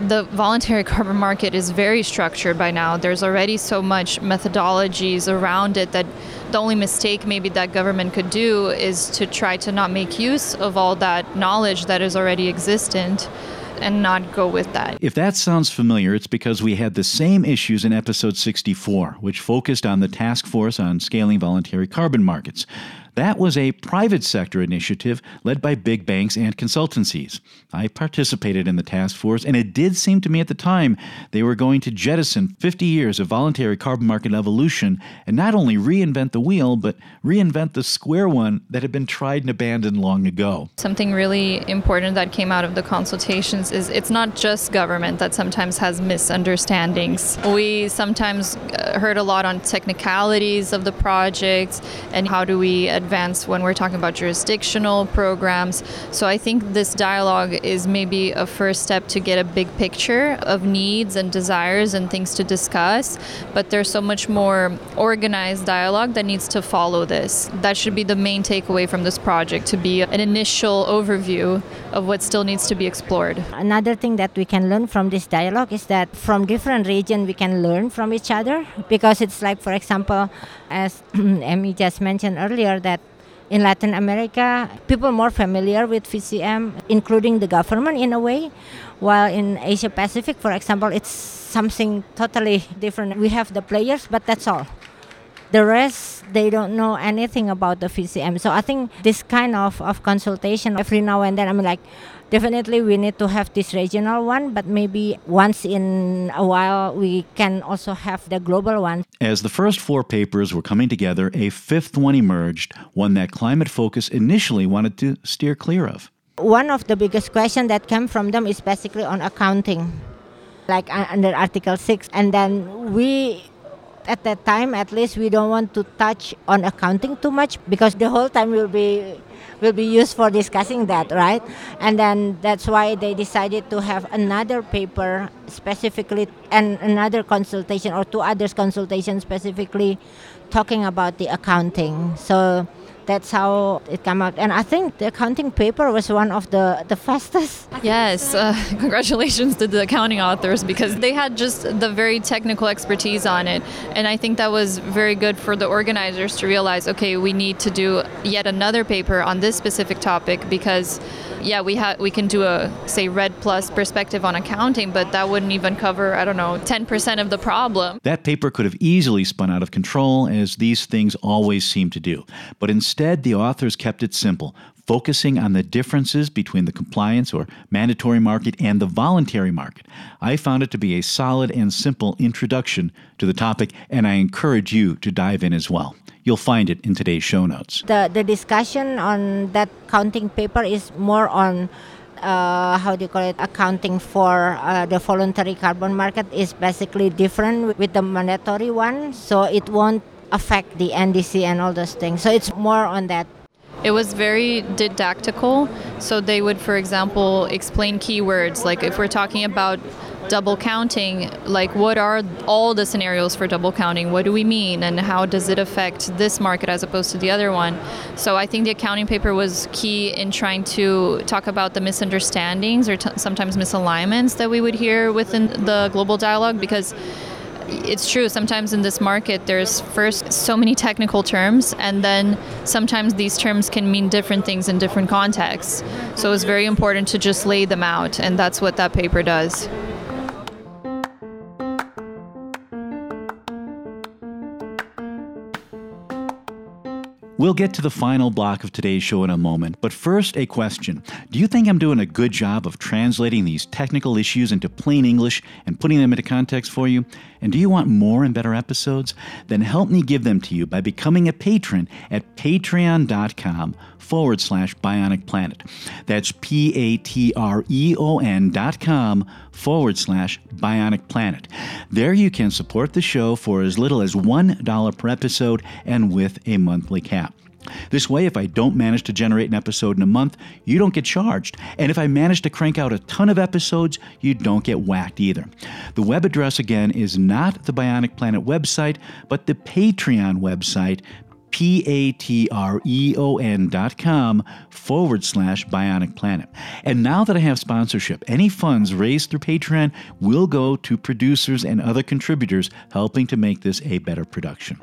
the voluntary carbon market is very structured by now. There's already so much methodologies around it that the only mistake maybe that government could do is to try to not make use of all that knowledge that is already existent and not go with that. If that sounds familiar, it's because we had the same issues in episode 64, which focused on the task force on scaling voluntary carbon markets. That was a private sector initiative led by big banks and consultancies. I participated in the task force, and it did seem to me at the time they were going to jettison 50 years of voluntary carbon market evolution and not only reinvent the wheel, but reinvent the square one that had been tried and abandoned long ago. Something really important that came out of the consultations is it's not just government that sometimes has misunderstandings. We sometimes uh, heard a lot on technicalities of the project and how do we advanced when we're talking about jurisdictional programs. So I think this dialogue is maybe a first step to get a big picture of needs and desires and things to discuss. But there's so much more organized dialogue that needs to follow this. That should be the main takeaway from this project to be an initial overview of what still needs to be explored. Another thing that we can learn from this dialogue is that from different regions we can learn from each other because it's like, for example, as Emmy just mentioned earlier, that in Latin America, people more familiar with VCM, including the government in a way, while in Asia Pacific, for example, it's something totally different. We have the players, but that's all. The rest, they don't know anything about the VCM. So I think this kind of, of consultation every now and then, I'm like, definitely we need to have this regional one, but maybe once in a while we can also have the global one. As the first four papers were coming together, a fifth one emerged, one that Climate Focus initially wanted to steer clear of. One of the biggest questions that came from them is basically on accounting, like under Article 6. And then we at that time at least we don't want to touch on accounting too much because the whole time will be will be used for discussing that, right? And then that's why they decided to have another paper specifically and another consultation or two others consultation specifically talking about the accounting. So that's how it came out. And I think the accounting paper was one of the, the fastest. Yes, uh, congratulations to the accounting authors because they had just the very technical expertise on it. And I think that was very good for the organizers to realize okay, we need to do yet another paper on this specific topic because yeah, we have we can do a say REDD plus perspective on accounting, but that wouldn't even cover I don't know 10% of the problem. That paper could have easily spun out of control, as these things always seem to do. But instead, the authors kept it simple. Focusing on the differences between the compliance or mandatory market and the voluntary market. I found it to be a solid and simple introduction to the topic, and I encourage you to dive in as well. You'll find it in today's show notes. The, the discussion on that counting paper is more on uh, how do you call it accounting for uh, the voluntary carbon market is basically different with the mandatory one so it won't affect the ndc and all those things so it's more on that it was very didactical. So they would, for example, explain keywords. Like if we're talking about double counting, like what are all the scenarios for double counting? What do we mean? And how does it affect this market as opposed to the other one? So I think the accounting paper was key in trying to talk about the misunderstandings or t- sometimes misalignments that we would hear within the global dialogue because it's true sometimes in this market there's first so many technical terms and then sometimes these terms can mean different things in different contexts. So it's very important to just lay them out and that's what that paper does We'll get to the final block of today's show in a moment, but first, a question. Do you think I'm doing a good job of translating these technical issues into plain English and putting them into context for you? And do you want more and better episodes? Then help me give them to you by becoming a patron at patreon.com forward slash bionic planet. That's P A T R E O N dot com forward slash bionic planet. There you can support the show for as little as $1 per episode and with a monthly cap. This way, if I don't manage to generate an episode in a month, you don't get charged. And if I manage to crank out a ton of episodes, you don't get whacked either. The web address again is not the Bionic Planet website, but the Patreon website, P-A-T-R-E-O-N dot com forward slash bionic planet. And now that I have sponsorship, any funds raised through Patreon will go to producers and other contributors helping to make this a better production.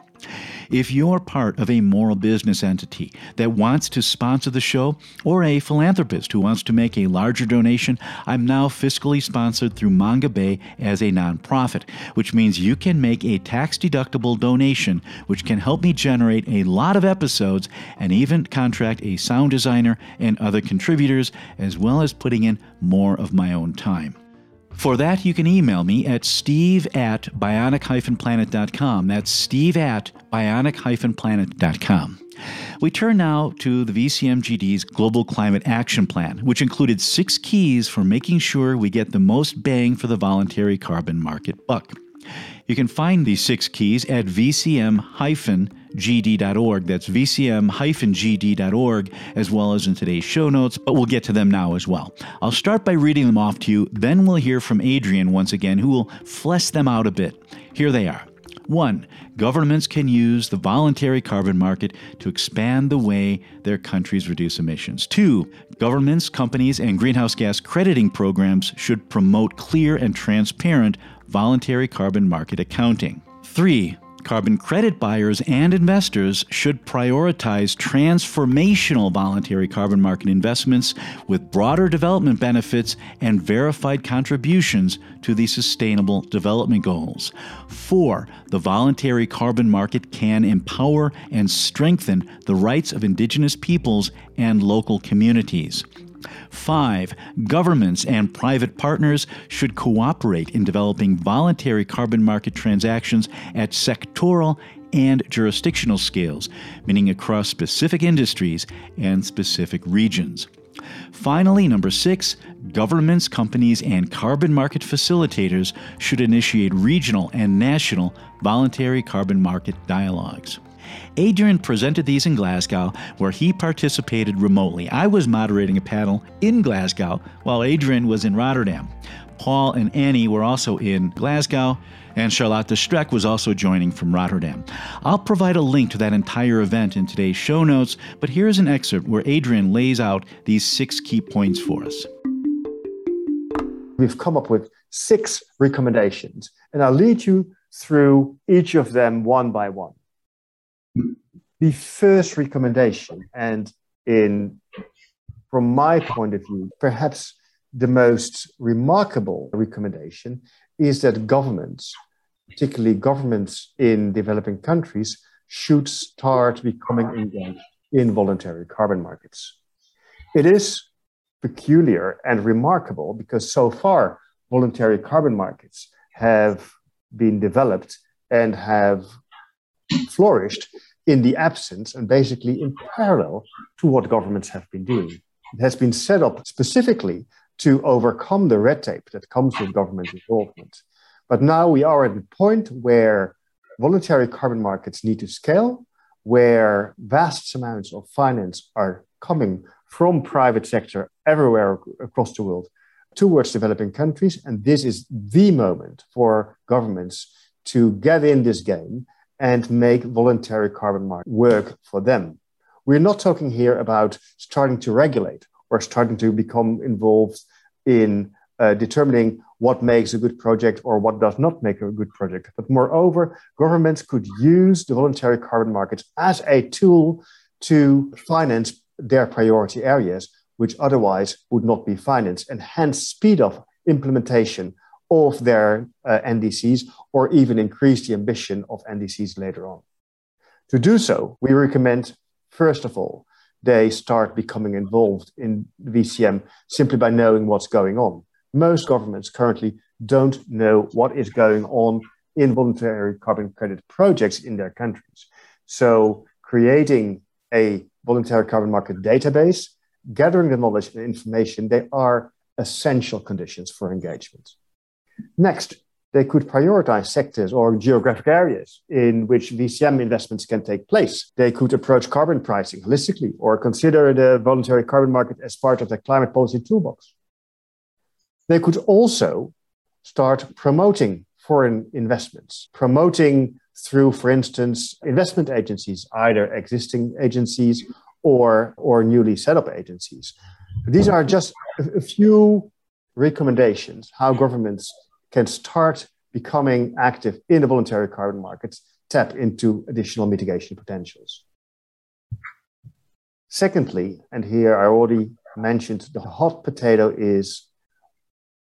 If you're part of a moral business entity that wants to sponsor the show, or a philanthropist who wants to make a larger donation, I'm now fiscally sponsored through Mongabay as a nonprofit, which means you can make a tax deductible donation, which can help me generate a lot of episodes and even contract a sound designer and other contributors, as well as putting in more of my own time. For that, you can email me at steve at bionic-planet.com. That's steve at bionic-planet.com. We turn now to the VCMGD's Global Climate Action Plan, which included six keys for making sure we get the most bang for the voluntary carbon market buck. You can find these six keys at vcm-gd.org. That's vcm-gd.org, as well as in today's show notes, but we'll get to them now as well. I'll start by reading them off to you, then we'll hear from Adrian once again, who will flesh them out a bit. Here they are. 1. Governments can use the voluntary carbon market to expand the way their countries reduce emissions. 2. Governments, companies, and greenhouse gas crediting programs should promote clear and transparent voluntary carbon market accounting. 3. Carbon credit buyers and investors should prioritize transformational voluntary carbon market investments with broader development benefits and verified contributions to the Sustainable Development Goals. 4. The voluntary carbon market can empower and strengthen the rights of Indigenous peoples and local communities. Five, governments and private partners should cooperate in developing voluntary carbon market transactions at sectoral and jurisdictional scales, meaning across specific industries and specific regions. Finally, number six, governments, companies, and carbon market facilitators should initiate regional and national voluntary carbon market dialogues. Adrian presented these in Glasgow, where he participated remotely. I was moderating a panel in Glasgow while Adrian was in Rotterdam. Paul and Annie were also in Glasgow, and Charlotte Streck was also joining from Rotterdam. I'll provide a link to that entire event in today's show notes, but here's an excerpt where Adrian lays out these six key points for us. We've come up with six recommendations, and I'll lead you through each of them one by one the first recommendation, and in from my point of view, perhaps the most remarkable recommendation is that governments, particularly governments in developing countries, should start becoming engaged in voluntary carbon markets. It is peculiar and remarkable because so far voluntary carbon markets have been developed and have flourished in the absence and basically in parallel to what governments have been doing. It has been set up specifically to overcome the red tape that comes with government involvement. But now we are at the point where voluntary carbon markets need to scale, where vast amounts of finance are coming from private sector everywhere across the world towards developing countries. And this is the moment for governments to get in this game and make voluntary carbon market work for them. We're not talking here about starting to regulate or starting to become involved in uh, determining what makes a good project or what does not make a good project. But moreover, governments could use the voluntary carbon markets as a tool to finance their priority areas, which otherwise would not be financed, and hence speed up implementation of their uh, NDCs or even increase the ambition of NDCs later on. To do so, we recommend, first of all, they start becoming involved in VCM simply by knowing what's going on. Most governments currently don't know what is going on in voluntary carbon credit projects in their countries. So, creating a voluntary carbon market database, gathering the knowledge and information, they are essential conditions for engagement. Next, they could prioritize sectors or geographic areas in which VCM investments can take place. They could approach carbon pricing holistically or consider the voluntary carbon market as part of the climate policy toolbox. They could also start promoting foreign investments, promoting through, for instance, investment agencies, either existing agencies or, or newly set up agencies. These are just a few recommendations how governments can start becoming active in the voluntary carbon markets, tap into additional mitigation potentials. Secondly, and here I already mentioned the hot potato is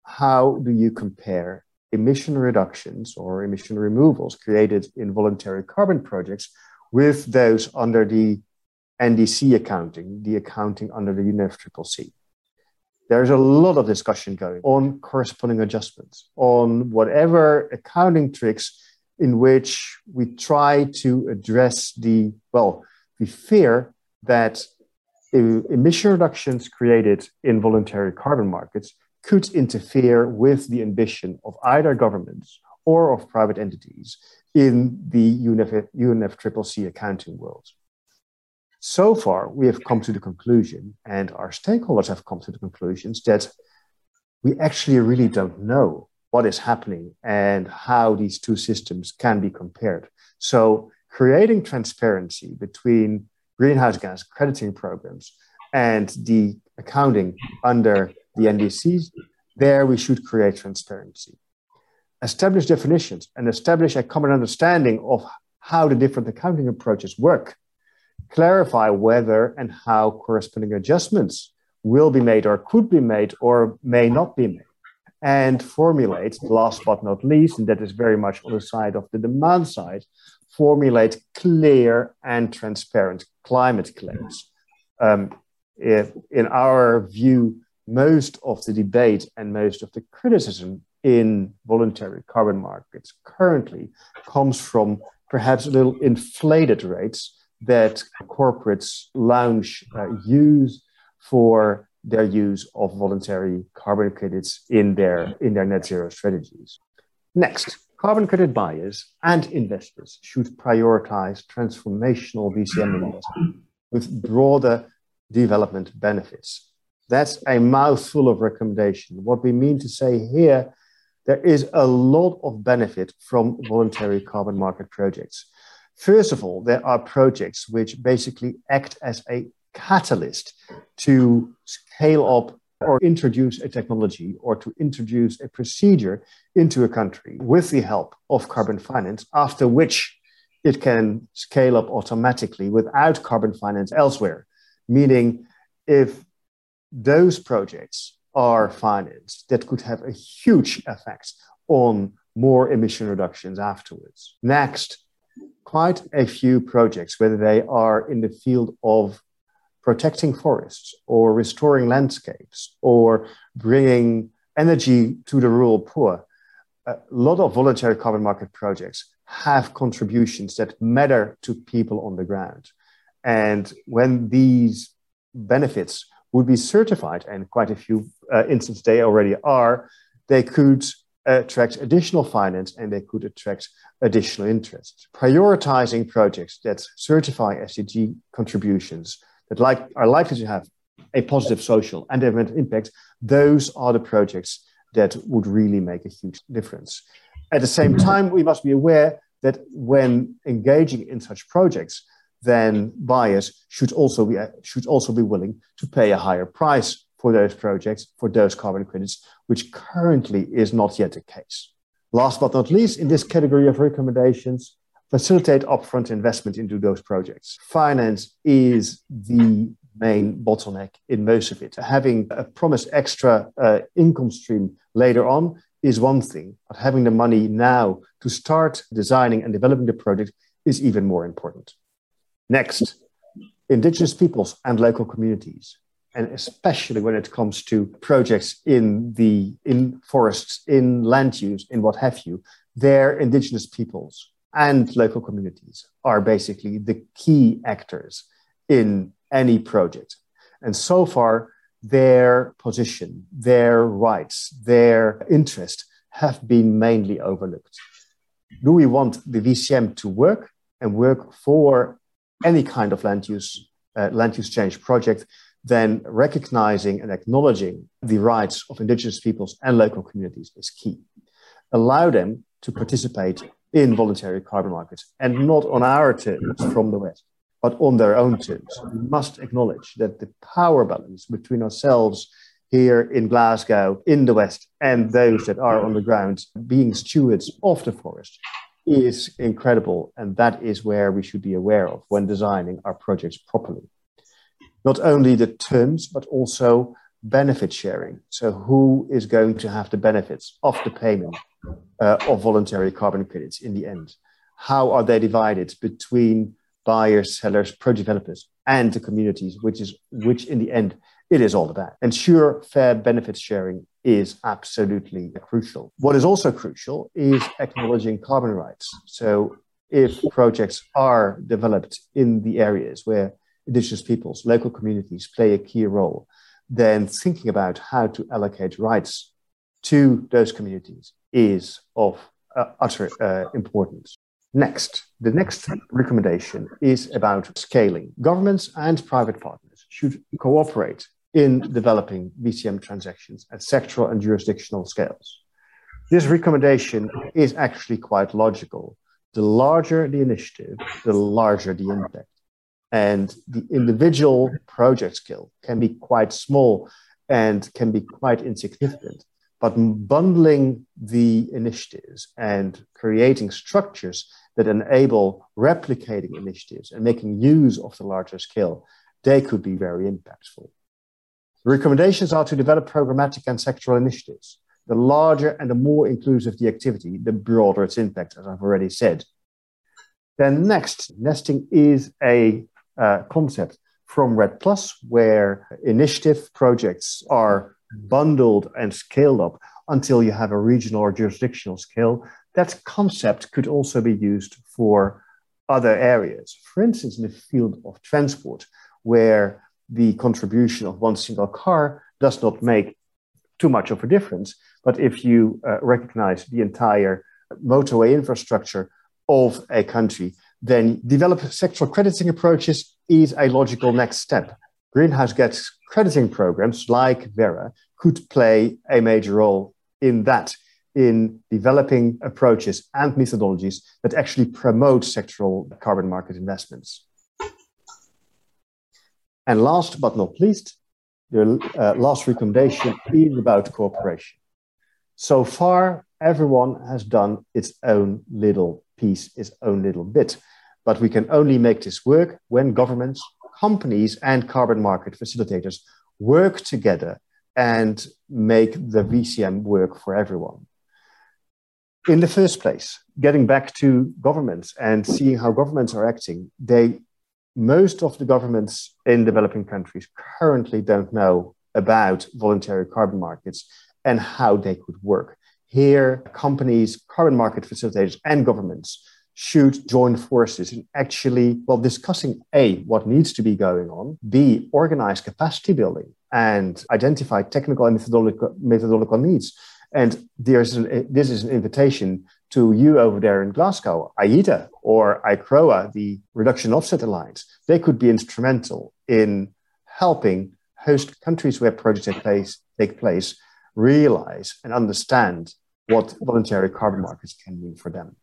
how do you compare emission reductions or emission removals created in voluntary carbon projects with those under the NDC accounting, the accounting under the UNFCCC? There's a lot of discussion going on corresponding adjustments, on whatever accounting tricks in which we try to address the, well, the fear that emission reductions created in voluntary carbon markets could interfere with the ambition of either governments or of private entities in the UNF, UNFCCC accounting world. So far, we have come to the conclusion, and our stakeholders have come to the conclusions that we actually really don't know what is happening and how these two systems can be compared. So, creating transparency between greenhouse gas crediting programs and the accounting under the NDCs, there we should create transparency. Establish definitions and establish a common understanding of how the different accounting approaches work clarify whether and how corresponding adjustments will be made or could be made or may not be made. And formulate, last but not least, and that is very much on the side of the demand side, formulate clear and transparent climate claims. Um, if, in our view, most of the debate and most of the criticism in voluntary carbon markets currently comes from perhaps a little inflated rates that corporates launch uh, use for their use of voluntary carbon credits in their, in their net zero strategies. Next, carbon credit buyers and investors should prioritize transformational VCM with broader development benefits. That's a mouthful of recommendation. What we mean to say here, there is a lot of benefit from voluntary carbon market projects. First of all, there are projects which basically act as a catalyst to scale up or introduce a technology or to introduce a procedure into a country with the help of carbon finance, after which it can scale up automatically without carbon finance elsewhere. Meaning, if those projects are financed, that could have a huge effect on more emission reductions afterwards. Next, quite a few projects, whether they are in the field of protecting forests or restoring landscapes or bringing energy to the rural poor, a lot of voluntary carbon market projects have contributions that matter to people on the ground. And when these benefits would be certified, and quite a few uh, instances they already are, they could attract additional finance and they could attract additional interest. Prioritizing projects that certify SDG contributions that like, are likely to have a positive social and environmental impact, those are the projects that would really make a huge difference. At the same time, we must be aware that when engaging in such projects, then buyers should also be should also be willing to pay a higher price for those projects for those carbon credits, which currently is not yet the case. Last but not least, in this category of recommendations, facilitate upfront investment into those projects. Finance is the main bottleneck in most of it. Having a promised extra uh, income stream later on is one thing, but having the money now to start designing and developing the project is even more important. Next, indigenous peoples and local communities, and especially when it comes to projects in the in forests, in land use, in what have you, their indigenous peoples and local communities are basically the key actors in any project. And so far, their position, their rights, their interest have been mainly overlooked. Do we want the VCM to work and work for any kind of land use, uh, land use change project? Then recognizing and acknowledging the rights of indigenous peoples and local communities is key. Allow them to participate in voluntary carbon markets and not on our terms from the West but on their own terms. We must acknowledge that the power balance between ourselves here in Glasgow, in the West, and those that are on the ground being stewards of the forest is incredible. And that is where we should be aware of when designing our projects properly. Not only the terms, but also benefit sharing. So, who is going to have the benefits of the payment uh, of voluntary carbon credits in the end? How are they divided between buyers, sellers, pro developers, and the communities, which is which in the end it is all about. And sure, fair benefit sharing is absolutely crucial. What is also crucial is acknowledging carbon rights. So if projects are developed in the areas where indigenous peoples, local communities play a key role, then thinking about how to allocate rights to those communities is of uh, utter uh, importance. Next, the next recommendation is about scaling. Governments and private partners should cooperate in developing VCM transactions at sectoral and jurisdictional scales. This recommendation is actually quite logical. The larger the initiative, the larger the impact. And the individual project scale can be quite small and can be quite insignificant. But bundling the initiatives and creating structures that enable replicating initiatives and making use of the larger scale, they could be very impactful. The recommendations are to develop programmatic and sectoral initiatives. The larger and the more inclusive the activity, the broader its impact, as I've already said. Then next, nesting is a uh, concept from REDD Plus, where initiative projects are bundled and scaled up until you have a regional or jurisdictional scale that concept could also be used for other areas. For instance, in the field of transport, where the contribution of one single car does not make too much of a difference. But if you uh, recognize the entire motorway infrastructure of a country, then develop sectoral crediting approaches is a logical next step. Greenhouse gas crediting programs like Verra could play a major role in that in developing approaches and methodologies that actually promote sectoral carbon market investments. And last but not least, the uh, last recommendation is about cooperation. So far, everyone has done its own little piece, its own little bit. But we can only make this work when governments, companies, and carbon market facilitators work together and make the VCM work for everyone in the first place, getting back to governments and seeing how governments are acting, they most of the governments in developing countries currently don't know about voluntary carbon markets and how they could work. Here, companies, carbon market facilitators, and governments should join forces in actually, well, discussing A, what needs to be going on, B, organize capacity building, and identify technical and methodological, methodological needs. And there's an, this is an invitation to you over there in Glasgow, IETA or ICROA, the Reduction Offset Alliance. They could be instrumental in helping host countries where projects take place, take place realize and understand what voluntary carbon markets can mean for them.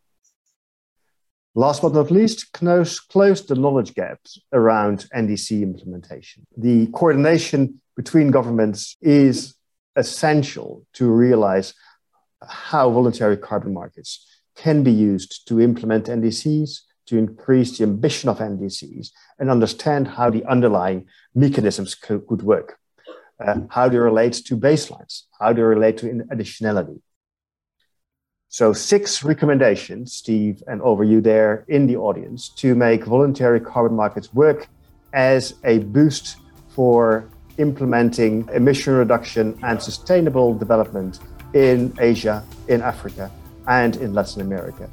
Last but not least, close, close the knowledge gaps around NDC implementation. The coordination between governments is essential to realize how voluntary carbon markets can be used to implement NDCs, to increase the ambition of NDCs, and understand how the underlying mechanisms could, could work, uh, how they relate to baselines, how do they relate to additionality. So, six recommendations, Steve, and over you there in the audience, to make voluntary carbon markets work as a boost for implementing emission reduction and sustainable development in Asia, in Africa, and in Latin America.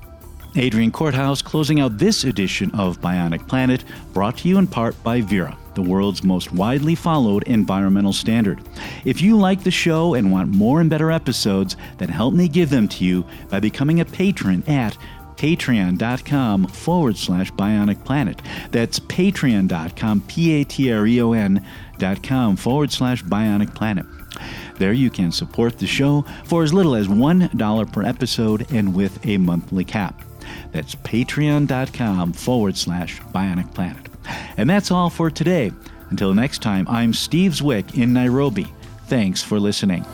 Adrian Korthuis closing out this edition of Bionic Planet, brought to you in part by Verra, the world's most widely followed environmental standard. If you like the show and want more and better episodes, then help me give them to you by becoming a patron at patreon.com forward slash bionic planet. That's patreon.com, P A T R E O N dot com forward slash bionic planet. There you can support the show for as little as $1 per episode and with a monthly cap. That's patreon.com forward slash bionic planet. And that's all for today. Until next time, I'm Steve Zwick in Nairobi. Thanks for listening.